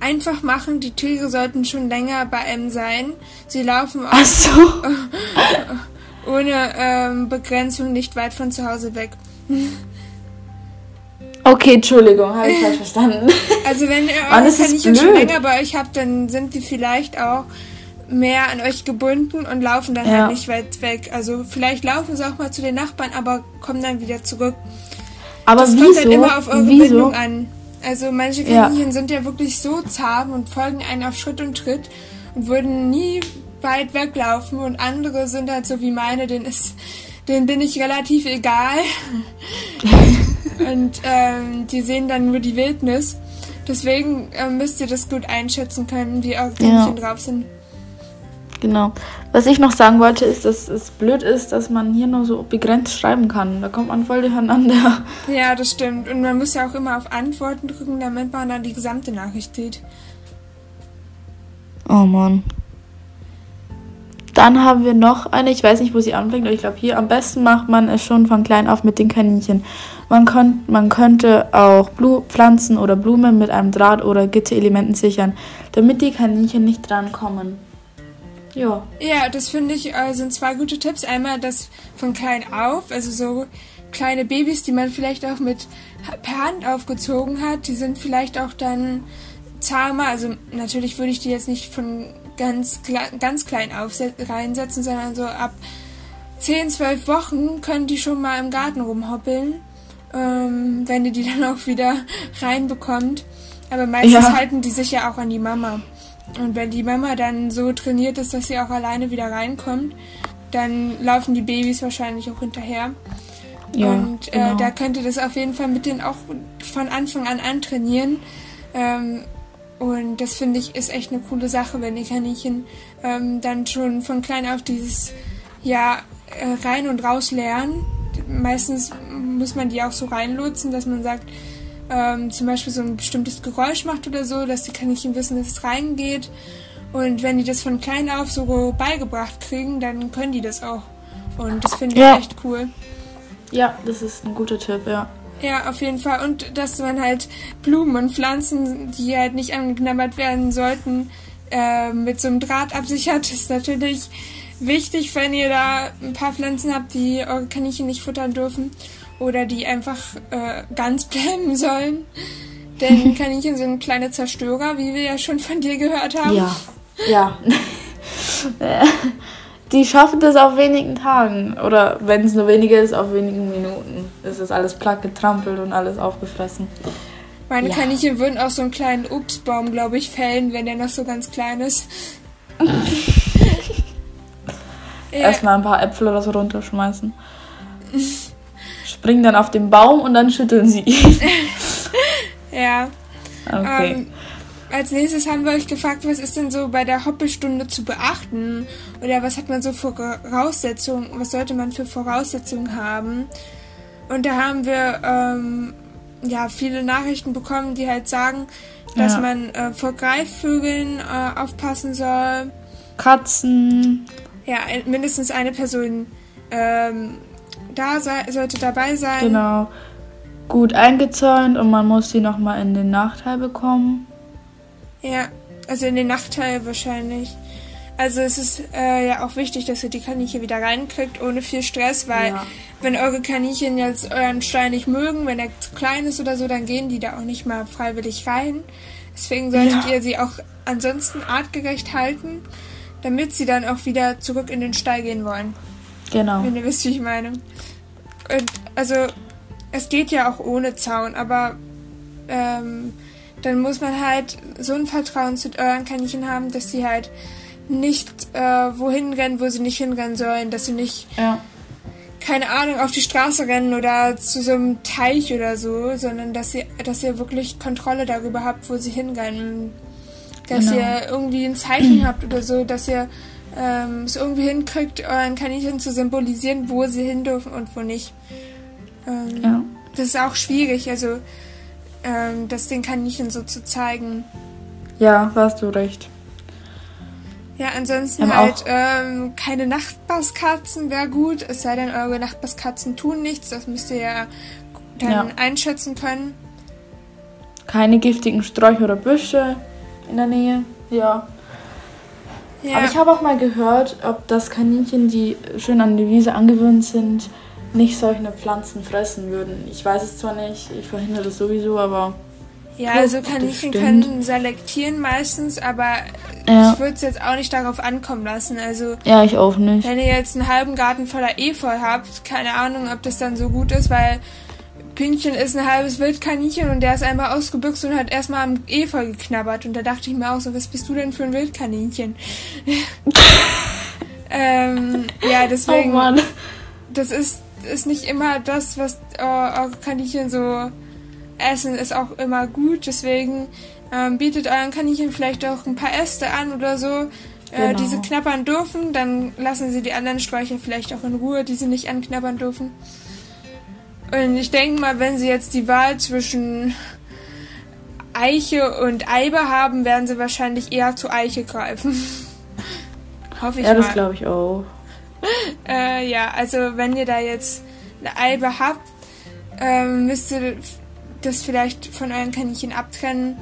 Speaker 1: einfach machen, die Tiere sollten schon länger bei einem sein. Sie laufen auch
Speaker 2: so.
Speaker 1: ohne ähm, Begrenzung nicht weit von zu Hause weg.
Speaker 2: Okay, Entschuldigung, habe ich falsch verstanden.
Speaker 1: Also wenn ihr eure Kaninchen schon länger bei euch habt, dann sind die vielleicht auch mehr an euch gebunden und laufen dann
Speaker 2: Ja.
Speaker 1: halt nicht weit weg. Also vielleicht laufen sie auch mal zu den Nachbarn, aber kommen dann wieder zurück.
Speaker 2: Aber
Speaker 1: Das
Speaker 2: wieso?
Speaker 1: kommt dann immer auf eure
Speaker 2: wieso?
Speaker 1: Bindung an. Also manche
Speaker 2: Ja.
Speaker 1: Kaninchen sind ja wirklich so zahm und folgen einem auf Schritt und Tritt und würden nie weit weglaufen und andere sind halt so wie meine, denen ist, denen bin ich relativ egal. und ähm, die sehen dann nur die Wildnis. Deswegen ähm, müsst ihr das gut einschätzen können, wie eure Kaninchen drauf sind.
Speaker 2: Genau. Was ich noch sagen wollte, ist, dass es blöd ist, dass man hier nur so begrenzt schreiben kann. Da kommt man voll durcheinander.
Speaker 1: Ja, das stimmt. Und man muss ja auch immer auf Antworten drücken, damit man dann die gesamte Nachricht sieht.
Speaker 2: Oh Mann. Dann haben wir noch eine, ich weiß nicht, wo sie anfängt, aber ich glaube hier am besten macht man es schon von klein auf mit den Kaninchen. Man, könnt, man könnte auch Blu Pflanzen oder Blumen mit einem Draht oder Gitterelementen sichern, damit die Kaninchen nicht drankommen. Ja.
Speaker 1: Ja, das finde ich äh, sind zwei gute Tipps. Einmal das von klein auf, also so kleine Babys, die man vielleicht auch mit per Hand aufgezogen hat, die sind vielleicht auch dann zahmer. Also natürlich würde ich die jetzt nicht von ganz ganz klein auf reinsetzen, sondern so ab 10, 12 Wochen können die schon mal im Garten rumhoppeln, ähm, wenn ihr die dann auch wieder reinbekommt. Aber meistens
Speaker 2: Ja.
Speaker 1: halten die sich ja auch an die Mama. Und wenn die Mama dann so trainiert ist, dass sie auch alleine wieder reinkommt, dann laufen die Babys wahrscheinlich auch hinterher.
Speaker 2: Ja,
Speaker 1: und äh,
Speaker 2: genau.
Speaker 1: da könnt ihr das auf jeden Fall mit denen auch von Anfang an antrainieren. Ähm, und das finde ich ist echt eine coole Sache, wenn die Kaninchen ähm, dann schon von klein auf dieses ja äh, rein und raus lernen. Meistens muss man die auch so reinlotsen, dass man sagt, ähm, zum Beispiel so ein bestimmtes Geräusch macht oder so, dass die Kaninchen wissen, dass es reingeht. Und wenn die das von klein auf so beigebracht kriegen, dann können die das auch. Und das finde ich
Speaker 2: Ja.
Speaker 1: echt cool.
Speaker 2: Ja, das ist ein guter Tipp, ja.
Speaker 1: Ja, auf jeden Fall. Und dass man halt Blumen und Pflanzen, die halt nicht angeknabbert werden sollten, äh, mit so einem Draht absichert, ist natürlich wichtig, wenn ihr da ein paar Pflanzen habt, die eure Kaninchen nicht futtern dürfen oder die einfach äh, ganz bleiben sollen. Denn Kaninchen sind kleine Zerstörer, wie wir ja schon von dir gehört haben.
Speaker 2: Ja. Ja. Die schaffen das auf wenigen Tagen. Oder wenn es nur wenige ist, auf wenigen Minuten. Es ist alles platt getrampelt und alles aufgefressen.
Speaker 1: Meine
Speaker 2: Ja.
Speaker 1: Kaninchen würden auch so einen kleinen Obstbaum, glaube ich, fällen, wenn der noch so ganz klein ist.
Speaker 2: Erstmal ein paar Äpfel oder so runterschmeißen. Springen dann auf den Baum und dann schütteln sie ihn.
Speaker 1: Ja.
Speaker 2: Okay.
Speaker 1: Ähm, als nächstes haben wir euch gefragt, was ist denn so bei der Hoppelstunde zu beachten? Oder was hat man so für Voraussetzungen, was sollte man für Voraussetzungen haben? Und da haben wir ähm, ja viele Nachrichten bekommen, die halt sagen, dass
Speaker 2: Ja.
Speaker 1: man äh, vor Greifvögeln äh, aufpassen soll.
Speaker 2: Katzen.
Speaker 1: Ja, mindestens eine Person ähm, da sei, sollte dabei sein.
Speaker 2: Genau. Gut eingezäunt und man muss sie nochmal in den Nachteil bekommen.
Speaker 1: Ja, also in den Nachteil wahrscheinlich. Also es ist äh, ja auch wichtig, dass ihr die Kaninchen wieder reinkriegt, ohne viel Stress, weil
Speaker 2: Ja.
Speaker 1: wenn eure Kaninchen jetzt euren Stein nicht mögen, wenn er zu klein ist oder so, dann gehen die da auch nicht mal freiwillig rein. Deswegen solltet
Speaker 2: Ja.
Speaker 1: ihr sie auch ansonsten artgerecht halten, damit sie dann auch wieder zurück in den Stall gehen wollen.
Speaker 2: Genau.
Speaker 1: Wenn ihr wisst, wie ich meine. Und also, es geht ja auch ohne Zaun, aber ähm, dann muss man halt so ein Vertrauen zu euren Kaninchen haben, dass sie halt nicht äh, wohin rennen, wo sie nicht hinrennen sollen, dass sie nicht,
Speaker 2: Ja.
Speaker 1: keine Ahnung, auf die Straße rennen oder zu so einem Teich oder so, sondern dass ihr, dass ihr wirklich Kontrolle darüber habt, wo sie hinrennen. Dass
Speaker 2: Genau.
Speaker 1: ihr irgendwie ein Zeichen habt oder so, dass ihr ähm, es irgendwie hinkriegt, euren Kaninchen zu symbolisieren, wo sie hin dürfen und wo nicht. Ähm,
Speaker 2: Ja.
Speaker 1: Das ist auch schwierig, also ähm, das den Kaninchen so zu zeigen.
Speaker 2: Ja, hast du recht.
Speaker 1: Ja, ansonsten
Speaker 2: haben
Speaker 1: halt ähm, keine Nachbarskatzen wäre gut, es sei denn, eure Nachbarskatzen tun nichts, das müsst ihr ja dann
Speaker 2: Ja.
Speaker 1: einschätzen können.
Speaker 2: Keine giftigen Sträucher oder Büsche in der Nähe. Ja.
Speaker 1: Ja,
Speaker 2: Aber ich habe auch mal gehört, ob das Kaninchen, die schön an die Wiese angewöhnt sind, nicht solche Pflanzen fressen würden. Ich weiß es zwar nicht, ich verhindere das sowieso, aber
Speaker 1: ja also Kaninchen können selektieren meistens, aber
Speaker 2: Ja.
Speaker 1: ich würde es jetzt auch nicht darauf ankommen lassen. Also
Speaker 2: ja, ich auch nicht.
Speaker 1: Wenn ihr jetzt einen halben Garten voller Efeu habt, keine Ahnung, ob das dann so gut ist, weil Pünktchen ist ein halbes Wildkaninchen und der ist einmal ausgebüxt und hat erstmal am Efeu geknabbert. Und da dachte ich mir auch so, was bist du denn für ein Wildkaninchen? ähm, ja,
Speaker 2: Oh
Speaker 1: deswegen,
Speaker 2: Mann.
Speaker 1: das ist, ist nicht immer das, was äh, eure Kaninchen so essen, ist auch immer gut. Deswegen ähm, bietet euren Kaninchen vielleicht auch ein paar Äste an oder so, äh,
Speaker 2: Genau.
Speaker 1: die sie knabbern dürfen. Dann lassen sie die anderen Sträucher vielleicht auch in Ruhe, die sie nicht anknabbern dürfen. Und ich denke mal, wenn sie jetzt die Wahl zwischen Eiche und Eibe haben, werden sie wahrscheinlich eher zu Eiche greifen. Hoffe ich
Speaker 2: Ja,
Speaker 1: mal.
Speaker 2: das glaube ich auch.
Speaker 1: Äh, ja, also wenn ihr da jetzt eine Eibe habt, ähm, müsst ihr das vielleicht von euren Kaninchen abtrennen.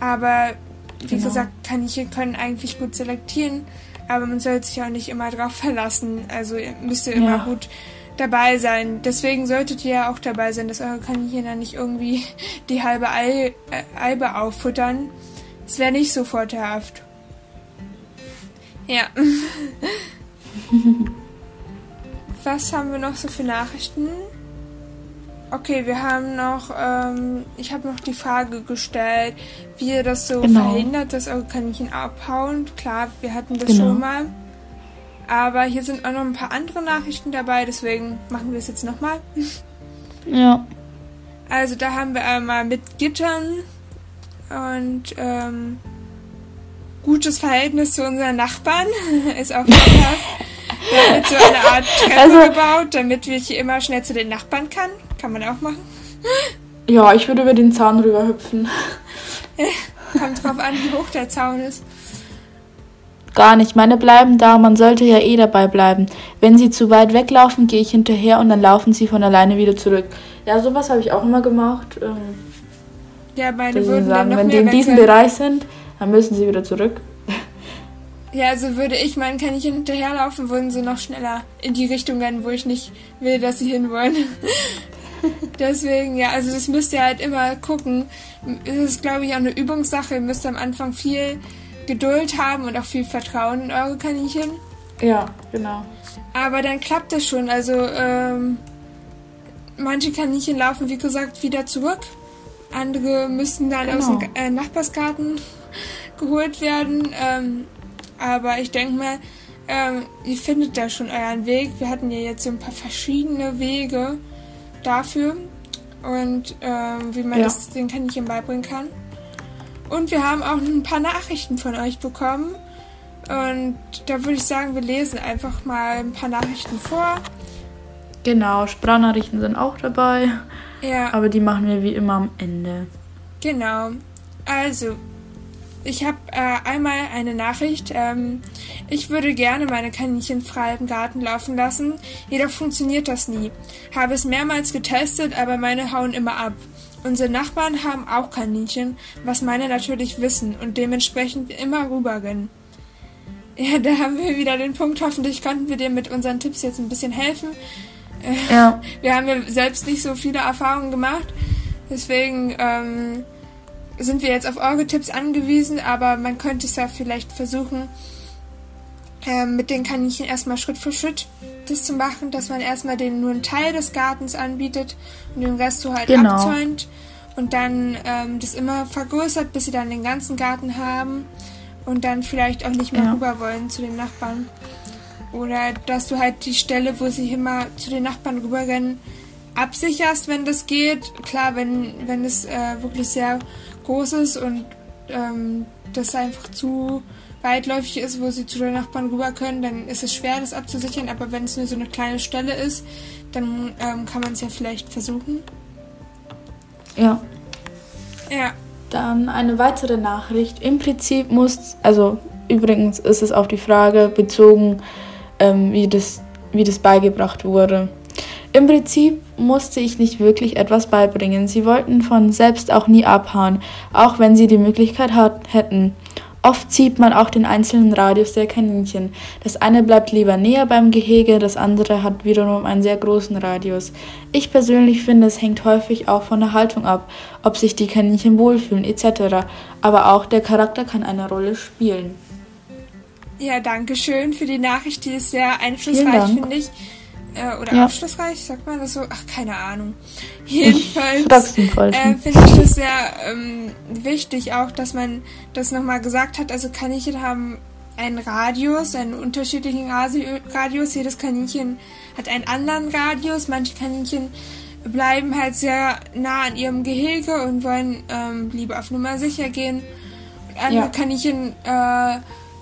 Speaker 1: Aber wie
Speaker 2: Genau.
Speaker 1: gesagt, Kaninchen können eigentlich gut selektieren, aber man sollte sich auch nicht immer drauf verlassen. Also ihr müsst ihr immer
Speaker 2: Ja.
Speaker 1: gut dabei sein. Deswegen solltet ihr ja auch dabei sein, dass eure Kaninchen dann nicht irgendwie die halbe Ei, äh, Eibe auffuttern. Das wäre nicht so vorteilhaft. Ja. Was haben wir noch so für Nachrichten? Okay, wir haben noch, ähm, ich habe noch die Frage gestellt, wie ihr das so
Speaker 2: Genau.
Speaker 1: verhindert, dass eure Kaninchen abhauen. Klar, wir hatten das
Speaker 2: Genau.
Speaker 1: schon mal. Aber hier sind auch noch ein paar andere Nachrichten dabei, deswegen machen wir es jetzt nochmal.
Speaker 2: Ja.
Speaker 1: Also da haben wir einmal mit Gittern und ähm, gutes Verhältnis zu unseren Nachbarn ist auch vorteilhaft. Wir haben jetzt so eine Art Treppe
Speaker 2: Also-
Speaker 1: gebaut, damit wir hier immer schnell zu den Nachbarn kann. Kann man auch machen.
Speaker 2: Ja, ich würde über den Zaun rüber hüpfen.
Speaker 1: Kommt drauf an, wie hoch der Zaun ist.
Speaker 2: Gar nicht. Meine bleiben da. Man sollte ja eh dabei bleiben. Wenn sie zu weit weglaufen, gehe ich hinterher und dann laufen sie von alleine wieder zurück. Ja, sowas habe ich auch immer gemacht. Ähm,
Speaker 1: Ja, meine würden dann
Speaker 2: sagen,
Speaker 1: noch
Speaker 2: wenn die in diesem. Bereich sind, dann müssen sie wieder zurück.
Speaker 1: Ja, also würde ich meinen Kaninchen hinterherlaufen, würden sie noch schneller in die Richtung rennen, wo ich nicht will, dass sie hinwollen. Deswegen, ja, also das müsst ihr halt immer gucken. Es ist, glaube ich, auch eine Übungssache. Ihr müsst am Anfang viel Geduld haben und auch viel Vertrauen in eure Kaninchen.
Speaker 2: Ja, genau.
Speaker 1: Aber dann klappt das schon. Also, ähm, manche Kaninchen laufen, wie gesagt, wieder zurück. Andere müssen dann aus dem
Speaker 2: Genau.
Speaker 1: äh, Nachbarsgarten geholt werden. Ähm, aber ich denke mal, ähm, ihr findet da schon euren Weg. Wir hatten ja jetzt so ein paar verschiedene Wege. dafür und ähm, wie man
Speaker 2: Ja.
Speaker 1: das den Kaninchen beibringen kann. Und wir haben auch ein paar Nachrichten von euch bekommen. Und da würde ich sagen, wir lesen einfach mal ein paar Nachrichten vor.
Speaker 2: Genau, Sprachnachrichten sind auch dabei,
Speaker 1: Ja,
Speaker 2: aber die machen wir wie immer am Ende.
Speaker 1: genau. Also, ich habe äh, einmal eine Nachricht. Ähm, ich würde gerne meine Kaninchen frei im Garten laufen lassen, jedoch funktioniert das nie. Habe es mehrmals getestet, aber meine hauen immer ab. Unsere Nachbarn haben auch Kaninchen, was meine natürlich wissen und dementsprechend immer rübergehen. Ja, da haben wir wieder den Punkt. Hoffentlich konnten wir dir mit unseren Tipps jetzt ein bisschen helfen.
Speaker 2: Ja,
Speaker 1: Wir haben ja selbst nicht so viele Erfahrungen gemacht. Deswegen ähm, sind wir jetzt auf eure Tipps angewiesen, aber man könnte es ja vielleicht versuchen, ähm, mit den Kaninchen erstmal Schritt für Schritt das zu machen, dass man erstmal denen nur einen Teil des Gartens anbietet und den Rest so halt
Speaker 2: Genau.
Speaker 1: abzäunt und dann ähm, das immer vergrößert, bis sie dann den ganzen Garten haben und dann vielleicht auch nicht mehr
Speaker 2: Ja.
Speaker 1: rüber wollen zu den Nachbarn. Oder dass du halt die Stelle, wo sie immer zu den Nachbarn rüberrennen, absicherst, wenn das geht. Klar, wenn, wenn es äh, wirklich sehr groß ist und ähm, das einfach zu weitläufig ist, wo sie zu den Nachbarn rüber können, dann ist es schwer, das abzusichern. Aber wenn es nur so eine kleine Stelle ist, dann ähm, kann man es ja vielleicht versuchen.
Speaker 2: ja.
Speaker 1: Ja,
Speaker 2: Dann eine weitere Nachricht. Im Prinzip muss, also übrigens ist es auf die Frage bezogen, ähm, wie, das, wie das beigebracht wurde. Im Prinzip musste ich nicht wirklich etwas beibringen. Sie wollten von selbst auch nie abhauen, auch wenn sie die Möglichkeit hat, hätten. Oft zieht man auch den einzelnen Radius der Kaninchen. Das eine bleibt lieber näher beim Gehege, das andere hat wiederum einen sehr großen Radius. Ich persönlich finde, es hängt häufig auch von der Haltung ab, ob sich die Kaninchen wohlfühlen etc. Aber auch der Charakter kann eine Rolle spielen.
Speaker 1: ja, danke schön für die Nachricht. Die ist sehr einflussreich, finde ich. Äh, oder
Speaker 2: Ja.
Speaker 1: aufschlussreich, sagt man das so? Ach, keine Ahnung. Jedenfalls. äh, finde ich das sehr ähm, wichtig auch, dass man das nochmal gesagt hat. Also Kaninchen haben einen Radius, einen unterschiedlichen Radius. Jedes Kaninchen hat einen anderen Radius. Manche Kaninchen bleiben halt sehr nah an ihrem Gehege und wollen ähm, lieber auf Nummer sicher gehen. Und andere
Speaker 2: Ja.
Speaker 1: Kaninchen äh,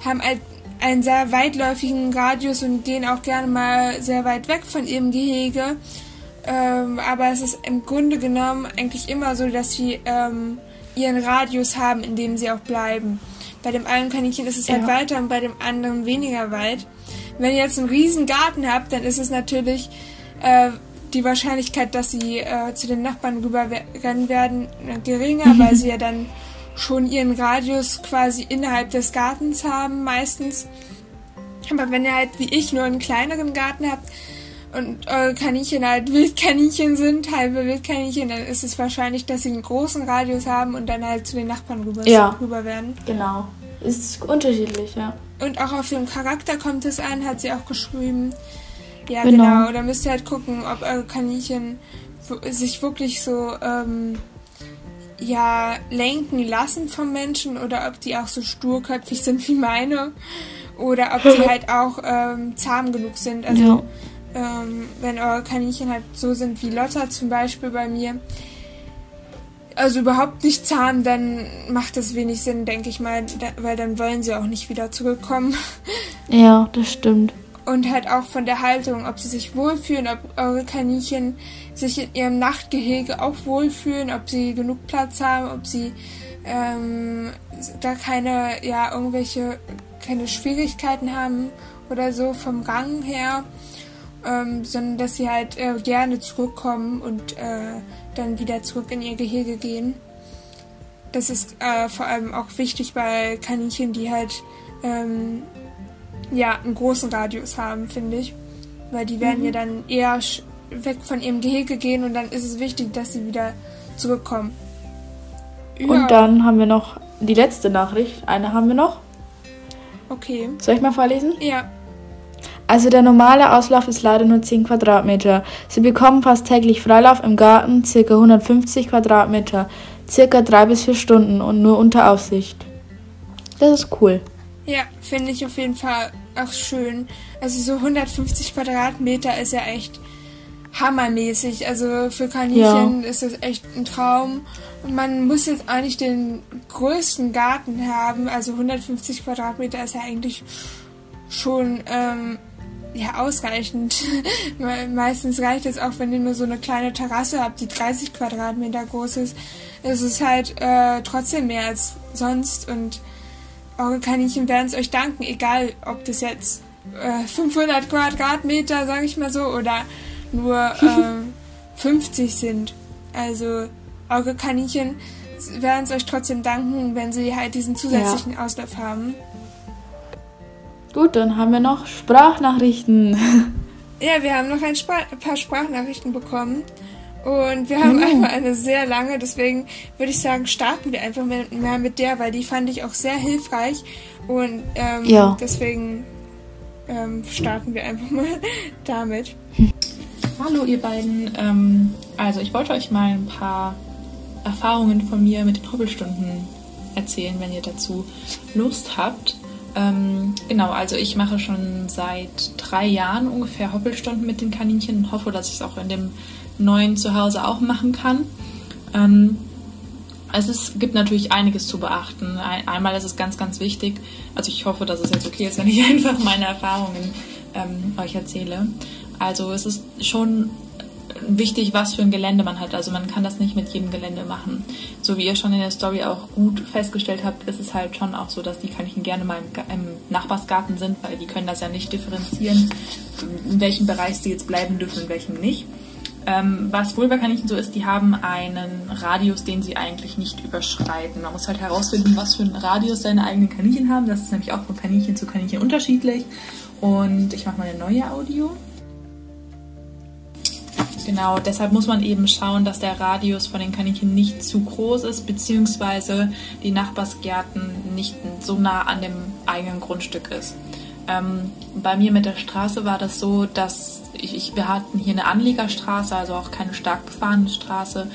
Speaker 1: haben halt einen sehr weitläufigen Radius und gehen auch gerne mal sehr weit weg von ihrem Gehege. Ähm, aber es ist im Grunde genommen eigentlich immer so, dass sie ähm, ihren Radius haben, in dem sie auch bleiben. Bei dem einen Kaninchen ist es halt
Speaker 2: Ja.
Speaker 1: weiter und bei dem anderen weniger weit. Wenn ihr jetzt einen riesen Garten habt, dann ist es natürlich äh, die Wahrscheinlichkeit, dass sie äh, zu den Nachbarn rüber rennen werden, geringer, weil sie ja dann schon ihren Radius quasi innerhalb des Gartens haben meistens. Aber wenn ihr halt wie ich nur einen kleineren Garten habt und eure Kaninchen halt Wildkaninchen sind, halbe Wildkaninchen, dann ist es wahrscheinlich, dass sie einen großen Radius haben und dann halt zu den Nachbarn rüber,
Speaker 2: Ja.
Speaker 1: rüber werden.
Speaker 2: Genau. Ist unterschiedlich, ja.
Speaker 1: Und auch auf den Charakter kommt es an, hat sie auch geschrieben. Ja,
Speaker 2: Genau.
Speaker 1: genau. Da müsst ihr halt gucken, ob eure Kaninchen sich wirklich so ähm, ja lenken lassen vom Menschen oder ob die auch so sturköpfig sind wie meine oder ob sie halt auch ähm, zahm genug sind. Also ähm, wenn eure Kaninchen halt so sind wie Lotta zum Beispiel bei mir, also überhaupt nicht zahm, dann macht das wenig Sinn, denke ich mal, da, weil dann wollen sie auch nicht wieder zurückkommen.
Speaker 2: Ja, das stimmt.
Speaker 1: Und halt auch von der Haltung, ob sie sich wohlfühlen, ob eure Kaninchen sich in ihrem Nachtgehege auch wohlfühlen, ob sie genug Platz haben, ob sie ähm, da keine, ja, irgendwelche, keine Schwierigkeiten haben oder so vom Gang her, ähm, sondern dass sie halt äh, gerne zurückkommen und äh, dann wieder zurück in ihr Gehege gehen. Das ist äh, vor allem auch wichtig bei Kaninchen, die halt ähm, ja, einen großen Radius haben, finde ich. Weil die werden ja dann eher weg von ihrem Gehege gehen und dann ist es wichtig, dass sie wieder zurückkommen. Ja,
Speaker 2: Und dann haben wir noch die letzte Nachricht. Eine haben wir noch.
Speaker 1: Okay.
Speaker 2: Soll ich mal vorlesen?
Speaker 1: Ja.
Speaker 2: Also der normale Auslauf ist leider nur 10 Quadratmeter. Sie bekommen fast täglich Freilauf im Garten, ca. 150 Quadratmeter, circa drei bis vier Stunden und nur unter Aufsicht. Das ist cool.
Speaker 1: Ja, finde ich auf jeden Fall auch schön. Also so 150 Quadratmeter ist ja echt hammermäßig. Also für Kaninchen ja. ist das echt ein Traum. Und man muss jetzt nicht den größten Garten haben. Also 150 Quadratmeter ist ja eigentlich schon ähm, ja, ausreichend. Meistens reicht es auch, wenn ihr nur so eine kleine Terrasse habt, die 30 Quadratmeter groß ist. Es ist halt äh, trotzdem mehr als sonst und eure Kaninchen werden es euch danken, egal ob das jetzt äh, 500 Quadratmeter, sag ich mal so, oder nur äh, 50 sind. Also eure Kaninchen werden es euch trotzdem danken, wenn sie halt diesen zusätzlichen ja. Auslauf haben.
Speaker 2: Gut, dann haben wir noch Sprachnachrichten.
Speaker 1: Ja, wir haben noch ein, Spra paar Sprachnachrichten bekommen. Und wir haben mhm. einmal eine sehr lange, deswegen würde ich sagen, starten wir einfach mal mit der, weil die fand ich auch sehr hilfreich. Und ähm, ja. deswegen ähm, starten wir einfach mal damit.
Speaker 3: Hallo ihr beiden. Ähm, also ich wollte euch mal ein paar Erfahrungen von mir mit den Hobbelstunden erzählen, wenn ihr dazu Lust habt. Ähm, genau, also ich mache schon seit drei Jahren ungefähr Hoppelstunden mit den Kaninchen und hoffe, dass ich es auch in dem neuen Zuhause auch machen kann. Ähm, also es gibt natürlich einiges zu beachten. Ein, einmal ist es ganz, ganz wichtig, also ich hoffe, dass es jetzt okay ist, wenn ich einfach meine Erfahrungen ähm, euch erzähle. Also es ist schon wichtig, was für ein Gelände man hat. Also man kann das nicht mit jedem Gelände machen. So wie ihr schon in der Story auch gut festgestellt habt, ist es halt schon auch so, dass die Kaninchen gerne mal im, Nachbarsgarten sind, weil die können das ja nicht differenzieren, in welchem Bereich sie jetzt bleiben dürfen, in welchem nicht. Ähm, was wohl bei Kaninchen so ist, die haben einen Radius, den sie eigentlich nicht überschreiten. Man muss halt herausfinden, was für einen Radius seine eigenen Kaninchen haben. Das ist nämlich auch von Kaninchen zu Kaninchen unterschiedlich. Und ich mache mal eine neue Audio. Genau, deshalb muss man eben schauen, dass der Radius von den Kaninchen nicht zu groß ist, beziehungsweise die Nachbarsgärten nicht so nah an dem eigenen Grundstück ist. Ähm, bei mir mit der Straße war das so, dass ich, ich, wir hatten hier eine Anliegerstraße, also auch keine stark befahrene Straße.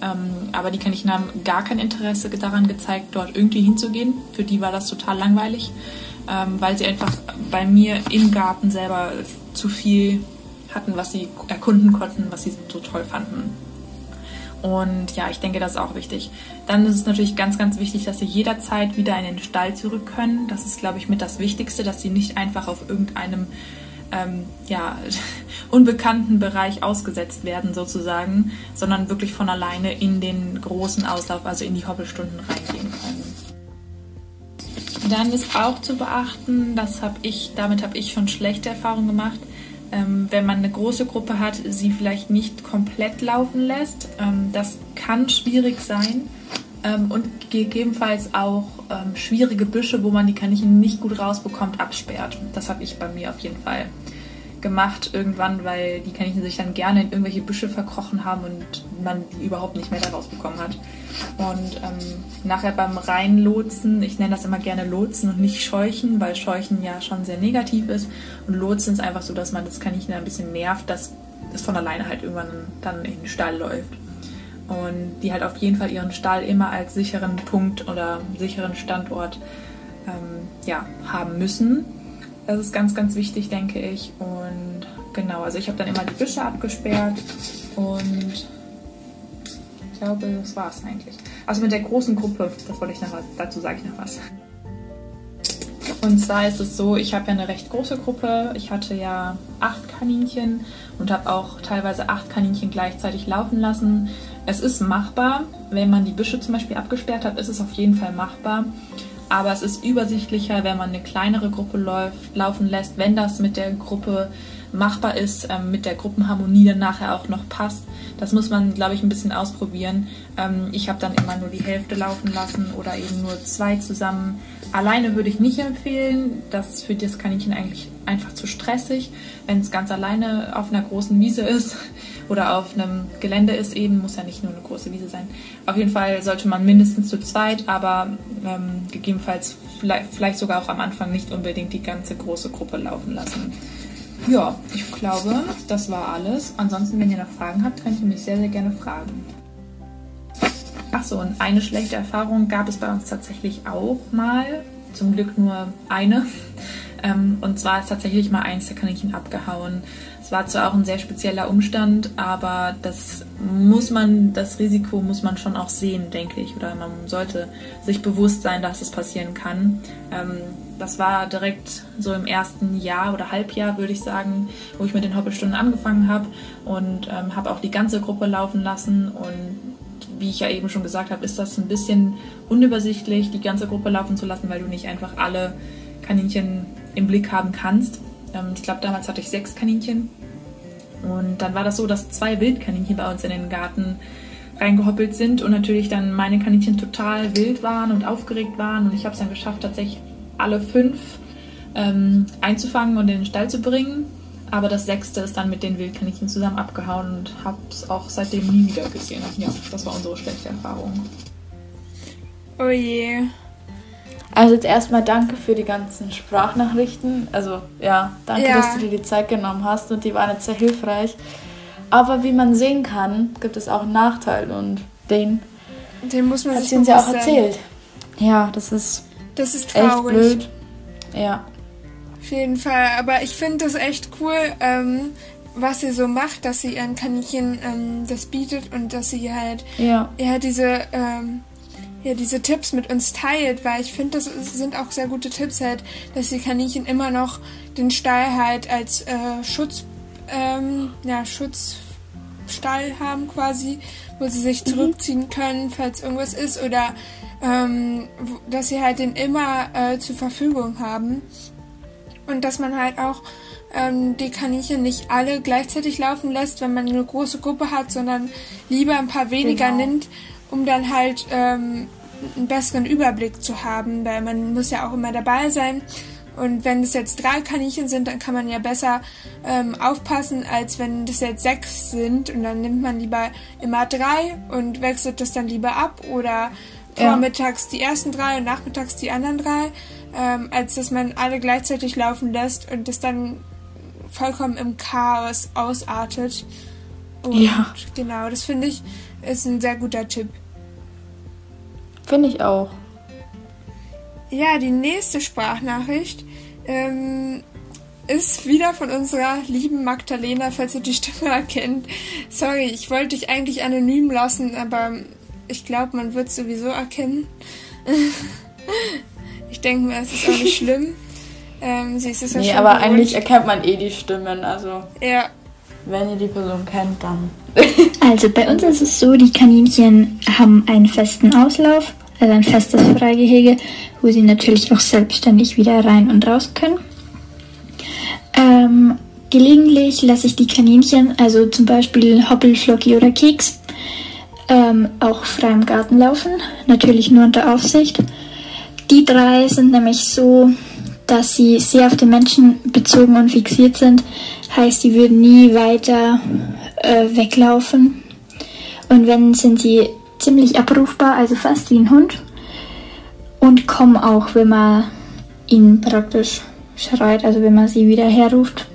Speaker 3: Ähm, aber die Kaninchen haben gar kein Interesse daran gezeigt, dort irgendwie hinzugehen. Für die war das total langweilig, ähm, weil sie einfach bei mir im Garten selber zu viel hatten, was sie erkunden konnten, was sie so toll fanden. Und ja, ich denke, das ist auch wichtig. Dann ist es natürlich ganz, ganz wichtig, dass sie jederzeit wieder in den Stall zurück können. Das ist, glaube ich, mit das Wichtigste, dass sie nicht einfach auf irgendeinem ähm, ja, unbekannten Bereich ausgesetzt werden, sozusagen, sondern wirklich von alleine in den großen Auslauf, also in die Hoppelstunden reingehen können. Dann ist auch zu beachten, das habe ich, damit habe ich schon schlechte Erfahrungen gemacht, wenn man eine große Gruppe hat, sie vielleicht nicht komplett laufen lässt. Ähm, das kann schwierig sein. Ähm, und gegebenenfalls auch ähm, schwierige Büsche, wo man die Kaninchen nicht gut rausbekommt, absperrt. Das habe ich bei mir auf jeden Fall gemacht irgendwann, weil die Kaninchen sich dann gerne in irgendwelche Büsche verkrochen haben und man die überhaupt nicht mehr da rausbekommen hat. Und ähm, nachher beim Reinlotsen, ich nenne das immer gerne Lotsen und nicht Scheuchen, weil Scheuchen ja schon sehr negativ ist. Und Lotsen ist einfach so, dass man das Kaninchen ein bisschen nervt, dass es von alleine halt irgendwann dann in den Stall läuft. Und die halt auf jeden Fall ihren Stall immer als sicheren Punkt oder sicheren Standort ähm, ja, haben müssen. Das ist ganz, ganz wichtig, denke ich. Und genau, also ich habe dann immer die Büsche abgesperrt und ich glaube, das war es eigentlich. Also mit der großen Gruppe, das wollte ich noch, dazu sage ich noch was. Und zwar ist es so, ich habe ja eine recht große Gruppe. Ich hatte ja acht Kaninchen und habe auch teilweise acht Kaninchen gleichzeitig laufen lassen. Es ist machbar, wenn man die Büsche zum Beispiel abgesperrt hat, ist es auf jeden Fall machbar. Aber es ist übersichtlicher, wenn man eine kleinere Gruppe läuft, laufen lässt, wenn das mit der Gruppe machbar ist, ähm, mit der Gruppenharmonie dann nachher auch noch passt. Das muss man, glaube ich, ein bisschen ausprobieren. Ähm, ich habe dann immer nur die Hälfte laufen lassen oder eben nur zwei zusammen. Alleine würde ich nicht empfehlen. Das ist für das Kaninchen eigentlich einfach zu stressig. Wenn es ganz alleine auf einer großen Wiese ist oder auf einem Gelände ist, eben muss ja nicht nur eine große Wiese sein. Auf jeden Fall sollte man mindestens zu zweit, aber ähm, gegebenenfalls vielleicht, vielleicht sogar auch am Anfang nicht unbedingt die ganze große Gruppe laufen lassen. Ja, ich glaube, das war alles. Ansonsten, wenn ihr noch Fragen habt, könnt ihr mich sehr, sehr gerne fragen. Achso, und eine schlechte Erfahrung gab es bei uns tatsächlich auch mal. Zum Glück nur eine. Ähm, und zwar ist tatsächlich mal eins der Kaninchen abgehauen. Es war zwar auch ein sehr spezieller Umstand, aber das muss man, das Risiko muss man schon auch sehen, denke ich. Oder man sollte sich bewusst sein, dass es passieren kann. Ähm, das war direkt so im ersten Jahr oder Halbjahr, würde ich sagen, wo ich mit den Hoppelstunden angefangen habe und ähm, habe auch die ganze Gruppe laufen lassen. Und wie ich ja eben schon gesagt habe, ist das ein bisschen unübersichtlich, die ganze Gruppe laufen zu lassen, weil du nicht einfach alle Kaninchen im Blick haben kannst. Ähm, ich glaube, damals hatte ich sechs Kaninchen. Und dann war das so, dass zwei Wildkaninchen bei uns in den Garten reingehoppelt sind und natürlich dann meine Kaninchen total wild waren und aufgeregt waren. Und ich habe es dann geschafft, tatsächlich alle fünf ähm, einzufangen und in den Stall zu bringen. Aber das sechste ist dann mit den Wildkaninchen zusammen abgehauen und habe es auch seitdem nie wieder gesehen. Ja, das war unsere schlechte Erfahrung.
Speaker 1: Oh je.
Speaker 2: Also jetzt erstmal danke für die ganzen Sprachnachrichten. Also ja, danke,
Speaker 1: Ja.
Speaker 2: dass du dir die Zeit genommen hast und die waren jetzt sehr hilfreich. Aber wie man sehen kann, gibt es auch einen Nachteil und den
Speaker 1: Den muss man
Speaker 2: hat
Speaker 1: sich
Speaker 2: sie uns ja auch
Speaker 1: sein.
Speaker 2: erzählt. Ja, das ist
Speaker 1: Das ist
Speaker 2: echt
Speaker 1: traurig.
Speaker 2: blöd. Ja,
Speaker 1: Auf jeden Fall. Aber ich finde das echt cool, ähm, was sie so macht, dass sie ihren Kaninchen ähm, das bietet und dass sie halt
Speaker 2: ja,
Speaker 1: ja diese ähm, ja diese Tipps mit uns teilt, weil ich finde, das sind auch sehr gute Tipps halt, dass die Kaninchen immer noch den Stall halt als äh, Schutz ähm, ja Schutzstall haben quasi, wo sie sich zurückziehen können, falls irgendwas ist oder ähm, dass sie halt den immer äh, zur Verfügung haben und dass man halt auch ähm, die Kaninchen nicht alle gleichzeitig laufen lässt, wenn man eine große Gruppe hat, sondern lieber ein paar weniger
Speaker 2: Genau.
Speaker 1: nimmt, um dann halt ähm, einen besseren Überblick zu haben, weil man muss ja auch immer dabei sein. Und wenn es jetzt drei Kaninchen sind, dann kann man ja besser ähm, aufpassen, als wenn das jetzt sechs sind. Und dann nimmt man lieber immer drei und wechselt das dann lieber ab oder
Speaker 2: Ja.
Speaker 1: vormittags die ersten drei und nachmittags die anderen drei, ähm, als dass man alle gleichzeitig laufen lässt und das dann vollkommen im Chaos ausartet. Und
Speaker 2: Ja.
Speaker 1: genau, das finde ich ist ein sehr guter Tipp.
Speaker 2: finde ich auch.
Speaker 1: Ja, die nächste Sprachnachricht ähm, ist wieder von unserer lieben Magdalena, falls ihr die Stimme erkennt. Sorry, ich wollte dich eigentlich anonym lassen, aber ich glaube, man wird sowieso erkennen. ich denke mir, es ist auch nicht schlimm. Ähm, sie ist es
Speaker 2: Nee, aber eigentlich erkennt man eh die Stimmen. Also
Speaker 1: Ja,
Speaker 2: wenn ihr die Person kennt, dann.
Speaker 4: Also bei uns ist es so, die Kaninchen haben einen festen Auslauf, also ein festes Freigehege, wo sie natürlich auch selbstständig wieder rein und raus können. Ähm, gelegentlich lasse ich die Kaninchen, also zum Beispiel Hoppel, Flocki oder Keks, ähm, auch frei im Garten laufen, natürlich nur unter Aufsicht. Die drei sind nämlich so, dass sie sehr auf den Menschen bezogen und fixiert sind. Heißt, die würden nie weiter äh, weglaufen. Und wenn, sind sie ziemlich abrufbar, also fast wie ein Hund. Und kommen auch, wenn man ihnen praktisch schreit, also wenn man sie wieder herruft.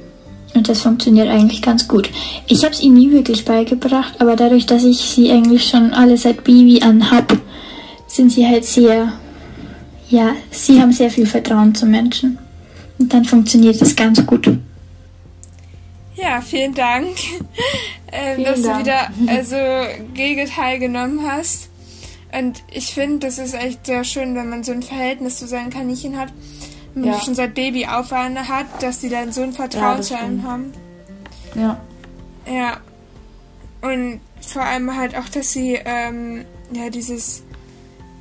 Speaker 4: Und das funktioniert eigentlich ganz gut. Ich habe es ihnen nie wirklich beigebracht, aber dadurch, dass ich sie eigentlich schon alle seit Baby an hab, sind sie halt sehr, ja, sie haben sehr viel Vertrauen zu Menschen. Und dann funktioniert das ganz gut.
Speaker 1: ja, vielen Dank, ähm,
Speaker 2: Vielen
Speaker 1: dass
Speaker 2: Dank.
Speaker 1: du wieder also gegen teilgenommen hast. Und ich finde, das ist echt sehr schön, wenn man so ein Verhältnis zu seinen Kaninchen hat, wenn man
Speaker 2: Ja.
Speaker 1: schon seit Baby auf eine hat, dass die dann so ein Vertrauen
Speaker 2: Ja,
Speaker 1: zu einem
Speaker 2: stimmt.
Speaker 1: haben.
Speaker 2: Ja.
Speaker 1: Ja. Und vor allem halt auch, dass sie ähm, ja dieses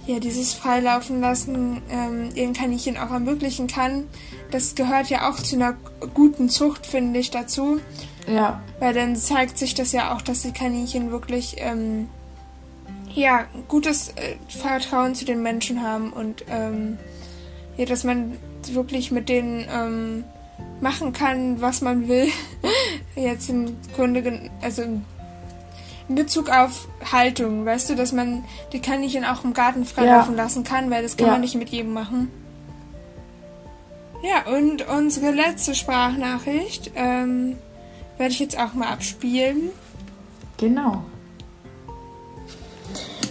Speaker 1: ja dieses Freilaufen lassen ähm, ihren Kaninchen auch ermöglichen kann. Das gehört ja auch zu einer guten Zucht, finde ich, dazu.
Speaker 2: Ja.
Speaker 1: Weil dann zeigt sich das ja auch, dass die Kaninchen wirklich ähm, ja gutes äh, Vertrauen zu den Menschen haben und ähm, ja, dass man wirklich mit denen ähm, machen kann, was man will. Jetzt im Grunde, also im- in Bezug auf Haltung, weißt du, dass man die Kaninchen auch im Garten freilaufen lassen kann, weil das kann
Speaker 2: Ja.
Speaker 1: man nicht mit jedem machen. Ja, und unsere letzte Sprachnachricht ähm, werde ich jetzt auch mal abspielen.
Speaker 2: Genau.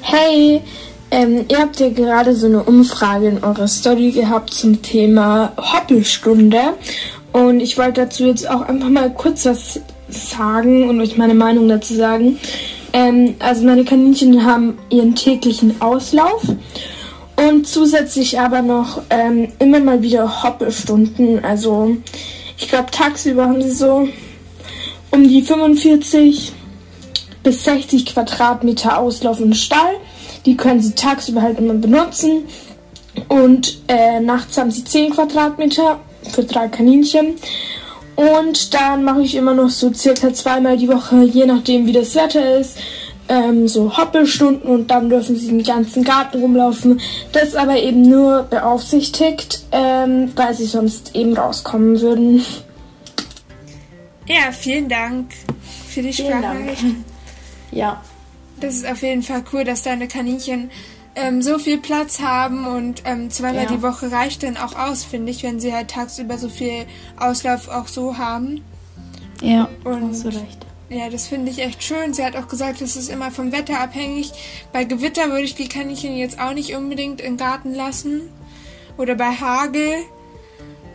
Speaker 4: Hey,
Speaker 5: Ähm, ihr habt ja gerade so eine Umfrage in eurer Story gehabt zum Thema Hoppelstunde. Und ich wollte dazu jetzt auch einfach mal kurz was sagen und euch meine Meinung dazu sagen. Ähm, also meine Kaninchen haben ihren täglichen Auslauf und zusätzlich aber noch ähm, immer mal wieder Hoppelstunden. Also ich glaube tagsüber haben sie so um die 45 bis 60 Quadratmeter Auslauf im Stall. Die können sie tagsüber halt immer benutzen. Und äh, nachts haben sie 10 Quadratmeter für drei Kaninchen. Und dann mache ich immer noch so circa zweimal die Woche, je nachdem wie das Wetter ist, ähm, so Hoppelstunden und dann dürfen sie den ganzen Garten rumlaufen. Das aber eben nur beaufsichtigt, ähm, weil sie sonst eben rauskommen würden.
Speaker 1: Ja, vielen Dank für die Sprachnachricht.
Speaker 2: Ja,
Speaker 1: Das ist auf jeden Fall cool, dass deine Kaninchen ähm, so viel Platz haben und ähm, zweimal
Speaker 2: Ja.
Speaker 1: die Woche reicht dann auch aus, finde ich, wenn sie halt tagsüber so viel Auslauf auch so haben.
Speaker 2: ja,
Speaker 1: Und-
Speaker 2: hast du recht.
Speaker 1: Ja, das finde ich echt schön. Sie hat auch gesagt, es ist immer vom Wetter abhängig. Bei Gewitter würde ich die Kaninchen jetzt auch nicht unbedingt im Garten lassen. Oder bei Hagel.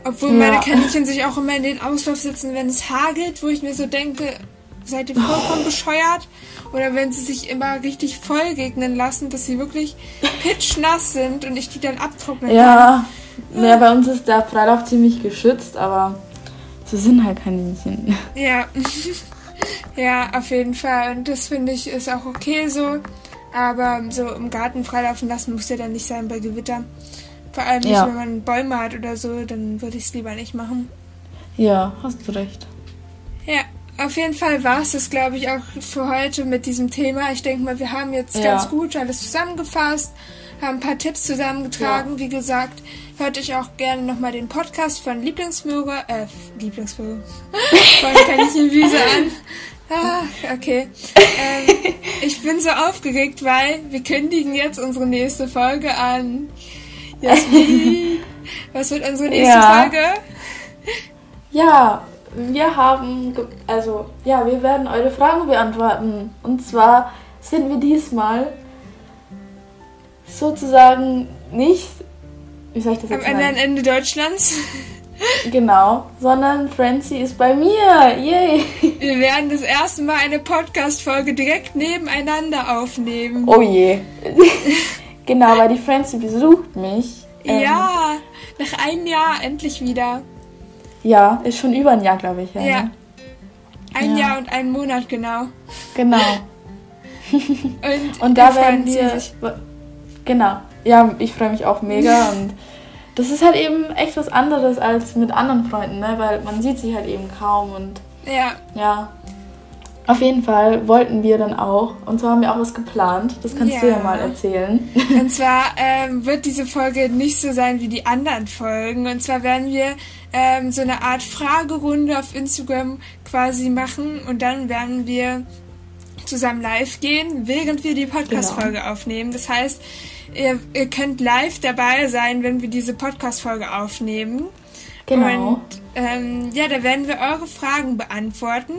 Speaker 1: Obwohl
Speaker 2: Ja.
Speaker 1: meine Kaninchen sich auch immer in den Auslauf setzen, wenn es hagelt, wo ich mir so denke, seid ihr vollkommen bescheuert? Oder wenn sie sich immer richtig voll regnen lassen, dass sie wirklich pitschnass sind und ich die dann abtrocknen kann.
Speaker 2: Ja, ja, bei uns ist der Freilauf ziemlich geschützt, aber so sind halt Kaninchen.
Speaker 1: Ja. ja, auf jeden Fall. Und das finde ich ist auch okay so. Aber so im Garten freilaufen lassen muss ja dann nicht sein bei Gewitter. Vor allem nicht,
Speaker 2: Ja.
Speaker 1: wenn man Bäume hat oder so, dann würde ich es lieber nicht machen.
Speaker 2: Ja, hast du recht.
Speaker 1: Ja, auf jeden Fall war es das, glaube ich, auch für heute mit diesem Thema. Ich denke mal, wir haben jetzt
Speaker 2: Ja.
Speaker 1: ganz gut alles zusammengefasst, haben ein paar Tipps zusammengetragen. Wie gesagt, hört euch auch gerne nochmal den Podcast von Lieblingsmöhre, äh, Lieblingsmöhre, von Kaninchenwiese an. Ah, okay. Ähm, ich bin so aufgeregt, weil wir kündigen jetzt unsere nächste Folge an. Jasmin, was wird unsere nächste
Speaker 2: Ja.
Speaker 1: Folge?
Speaker 2: Ja, wir haben, also, ja, wir werden eure Fragen beantworten. Und zwar sind wir diesmal sozusagen nicht, wie soll ich das
Speaker 1: Am
Speaker 2: jetzt
Speaker 1: anderen
Speaker 2: sagen?
Speaker 1: Ende Deutschlands.
Speaker 2: Genau, sondern Francie ist bei mir. Yay!
Speaker 1: Wir werden das erste Mal eine Podcast-Folge direkt nebeneinander aufnehmen.
Speaker 2: Oh je. genau, weil die Francie besucht mich. Ähm,
Speaker 1: Ja, nach einem Jahr endlich wieder.
Speaker 2: Ja, ist schon über ein Jahr, glaube ich. Ja.
Speaker 1: Ja.
Speaker 2: ne?
Speaker 1: Ein
Speaker 2: Ja.
Speaker 1: Jahr und einen Monat genau.
Speaker 2: Genau.
Speaker 1: Und,
Speaker 2: Und da werden wir. Genau. Ja, ich freue mich auch mega und das ist halt eben echt was anderes als mit anderen Freunden, ne? Weil man sieht sich halt eben kaum und
Speaker 1: Ja,
Speaker 2: ja. Auf jeden Fall wollten wir dann auch, und zwar haben wir auch was geplant, das kannst du ja
Speaker 1: Ja.
Speaker 2: mal erzählen.
Speaker 1: und zwar ähm, wird diese Folge nicht so sein wie die anderen Folgen. Und zwar werden wir ähm, so eine Art Fragerunde auf Instagram quasi machen und dann werden wir zusammen live gehen, während wir die Podcast-Folge aufnehmen. Das heißt, ihr, ihr könnt live dabei sein, wenn wir diese Podcast-Folge aufnehmen.
Speaker 2: Genau.
Speaker 1: Und ähm, ja, da werden wir eure Fragen beantworten.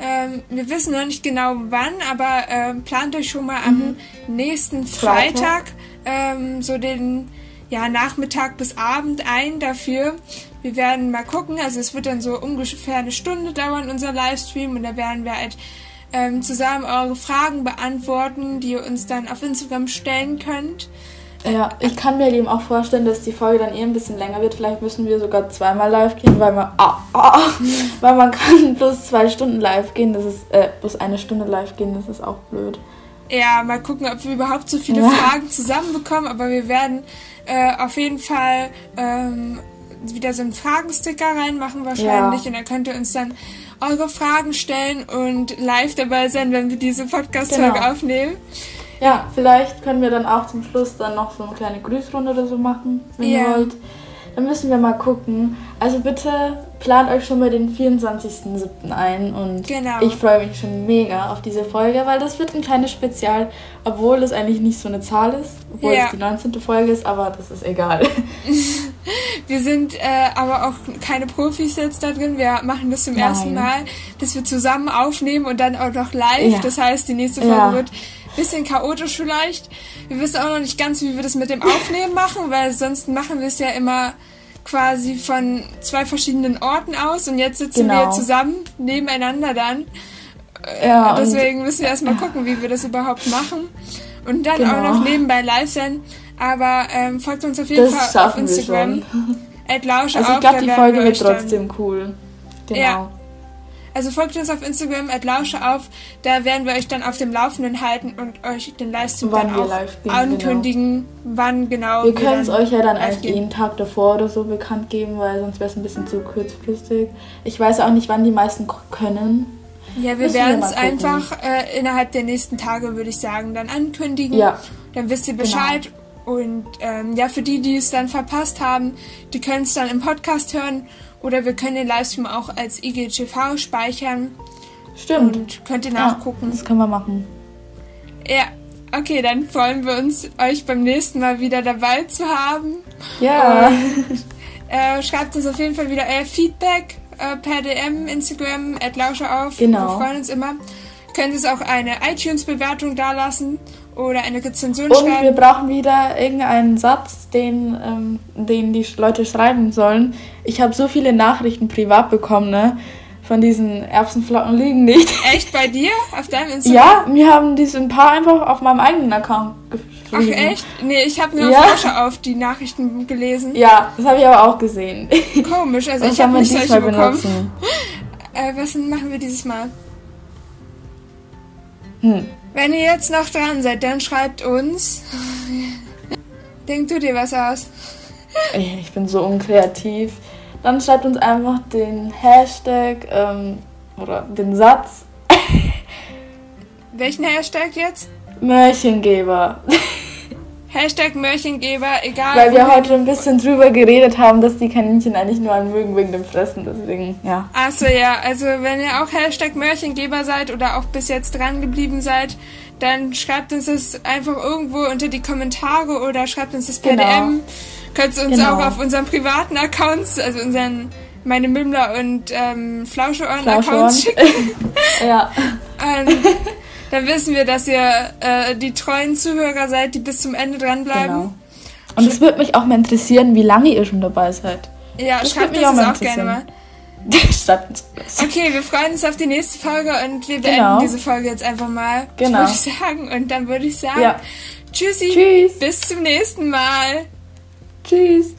Speaker 1: Ähm, wir wissen noch nicht genau wann, aber ähm, plant euch schon mal am nächsten Freitag,
Speaker 2: Freitag.
Speaker 1: ähm, so den ja, Nachmittag bis Abend ein dafür. Wir werden mal gucken, also es wird dann so ungefähr eine Stunde dauern, unser Livestream, und da werden wir halt ähm, zusammen eure Fragen beantworten, die ihr uns dann auf Instagram stellen könnt.
Speaker 2: Ja, ich kann mir eben auch vorstellen, dass die Folge dann eh ein bisschen länger wird. Vielleicht müssen wir sogar zweimal live gehen, weil man, ah, ah, weil man kann bloß zwei Stunden live gehen. Das ist, äh, bloß eine Stunde live gehen, das ist auch blöd.
Speaker 1: Ja, mal gucken, ob wir überhaupt so viele
Speaker 2: Ja.
Speaker 1: Fragen zusammenbekommen, aber wir werden äh, auf jeden Fall ähm, wieder so einen Fragensticker reinmachen wahrscheinlich
Speaker 2: Ja.
Speaker 1: und dann könnt ihr uns dann eure Fragen stellen und live dabei sein, wenn wir diese Podcast-Folge
Speaker 2: Genau.
Speaker 1: aufnehmen.
Speaker 2: Ja, vielleicht können wir dann auch zum Schluss dann noch so eine kleine Grüßrunde oder so machen, wenn
Speaker 1: Ja.
Speaker 2: ihr wollt. Dann müssen wir mal gucken. Also bitte plant euch schon mal den 24.07. ein und
Speaker 1: Genau.
Speaker 2: ich freue mich schon mega auf diese Folge, weil das wird ein kleines Spezial, obwohl es eigentlich nicht so eine Zahl ist, obwohl
Speaker 1: Ja.
Speaker 2: es die 19. Folge ist, aber das ist egal.
Speaker 1: Wir sind äh, aber auch keine Profis jetzt da drin. Wir machen das zum
Speaker 2: Nein.
Speaker 1: ersten Mal, dass wir zusammen aufnehmen und dann auch noch live.
Speaker 2: Ja.
Speaker 1: Das heißt, die nächste Folge
Speaker 2: Ja.
Speaker 1: wird bisschen chaotisch vielleicht. Wir wissen auch noch nicht ganz, wie wir das mit dem Aufnehmen machen, weil sonst machen wir es ja immer quasi von zwei verschiedenen Orten aus und jetzt sitzen
Speaker 2: Genau.
Speaker 1: wir zusammen nebeneinander dann.
Speaker 2: Ja, und
Speaker 1: Deswegen müssen wir erstmal gucken, wie wir das überhaupt machen. Und dann
Speaker 2: Genau.
Speaker 1: auch noch nebenbei live sein. Aber ähm, folgt uns auf jeden Fall auf
Speaker 2: schaffen wir
Speaker 1: Instagram.
Speaker 2: schon.
Speaker 1: At Lausche
Speaker 2: Also ich glaube, die Folge
Speaker 1: wir
Speaker 2: wird trotzdem cool. Genau.
Speaker 1: Ja. Also folgt uns auf Instagram at Lausche auf. Da werden wir euch dann auf dem Laufenden halten und euch den Livestream
Speaker 2: Wann
Speaker 1: dann auch
Speaker 2: gehen,
Speaker 1: ankündigen, wann genau
Speaker 2: Wir können es euch ja dann eigentlich
Speaker 1: gehen.
Speaker 2: jeden Tag davor oder so bekannt geben, weil sonst wäre es ein bisschen zu kurzfristig. Ich weiß auch nicht, wann die meisten können.
Speaker 1: Ja, wir werden es einfach äh, innerhalb der nächsten Tage, würde ich sagen, dann ankündigen.
Speaker 2: Ja.
Speaker 1: Dann wisst ihr Bescheid. Und ähm, ja, für die, die es dann verpasst haben, die können es dann im Podcast hören. Oder wir können den Livestream auch als IGTV speichern
Speaker 2: Stimmt.
Speaker 1: und könnt ihr
Speaker 2: ja,
Speaker 1: nachgucken.
Speaker 2: das können wir machen.
Speaker 1: Ja, okay, dann freuen wir uns, euch beim nächsten Mal wieder dabei zu haben.
Speaker 2: Ja.
Speaker 1: Äh, schreibt uns auf jeden Fall wieder euer Feedback äh, per DM, Instagram, at Lausche auf.
Speaker 2: Genau.
Speaker 1: Wir freuen uns immer. Könnt uns auch eine iTunes-Bewertung dalassen oder eine Rezension
Speaker 2: Und wir
Speaker 1: schreiben.
Speaker 2: brauchen wieder irgendeinen Satz, den, ähm, den die Leute schreiben sollen. Ich habe so viele Nachrichten privat bekommen, ne? Von diesen Erbsenflocken liegen nicht.
Speaker 1: Echt bei dir? Auf deinem Instagram?
Speaker 2: ja, mir haben diese ein paar einfach auf meinem eigenen Account
Speaker 1: Ach
Speaker 2: geschrieben.
Speaker 1: echt? Nee, ich habe nur
Speaker 2: Ja.
Speaker 1: auf Lausche auf die Nachrichten gelesen.
Speaker 2: Ja, das habe ich aber auch gesehen.
Speaker 1: Komisch, also
Speaker 2: Was
Speaker 1: ich habe
Speaker 2: wir
Speaker 1: nicht solche bekommen.
Speaker 2: benutzen?
Speaker 1: Äh, was machen wir dieses Mal?
Speaker 2: Hm.
Speaker 1: Wenn ihr jetzt noch dran seid, dann schreibt uns. Denk du dir was aus?
Speaker 2: Ich bin so unkreativ. Dann schreibt uns einfach den Hashtag ähm, oder den Satz
Speaker 1: Welchen Hashtag jetzt?
Speaker 2: Märchengeber.
Speaker 1: Hashtag Mörchengeber, egal.
Speaker 2: Weil wir heute ein bisschen drüber geredet haben, dass die Kaninchen eigentlich nur an mögen wegen dem Fressen. Deswegen, ja.
Speaker 1: Achso, ja. Also, wenn ihr auch Hashtag Mörchengeber seid oder auch bis jetzt dran geblieben seid, dann schreibt uns das einfach irgendwo unter die Kommentare oder schreibt uns das per
Speaker 2: Genau.
Speaker 1: DM. Könnt ihr uns
Speaker 2: Genau.
Speaker 1: auch auf unseren privaten Accounts, also unseren meine Mümmler und ähm, Flauscheohren-Accounts
Speaker 2: Flauscheohren.
Speaker 1: schicken.
Speaker 2: Ja.
Speaker 1: Und dann wissen wir, dass ihr äh, die treuen Zuhörer seid, die bis zum Ende dranbleiben.
Speaker 2: Genau. Und es würde mich auch mal interessieren, wie lange ihr schon dabei seid.
Speaker 1: Ja,
Speaker 2: Das
Speaker 1: schreibt
Speaker 2: mich auch
Speaker 1: das auch
Speaker 2: mal
Speaker 1: gerne mal.
Speaker 2: Schreibt uns.
Speaker 1: Okay, wir freuen uns auf die nächste Folge und wir beenden
Speaker 2: Genau.
Speaker 1: diese Folge jetzt einfach mal.
Speaker 2: Genau.
Speaker 1: Würde ich sagen. Und dann würde ich sagen,
Speaker 2: Ja.
Speaker 1: tschüssi,
Speaker 2: Tschüss.
Speaker 1: bis zum nächsten Mal.
Speaker 2: Tschüss.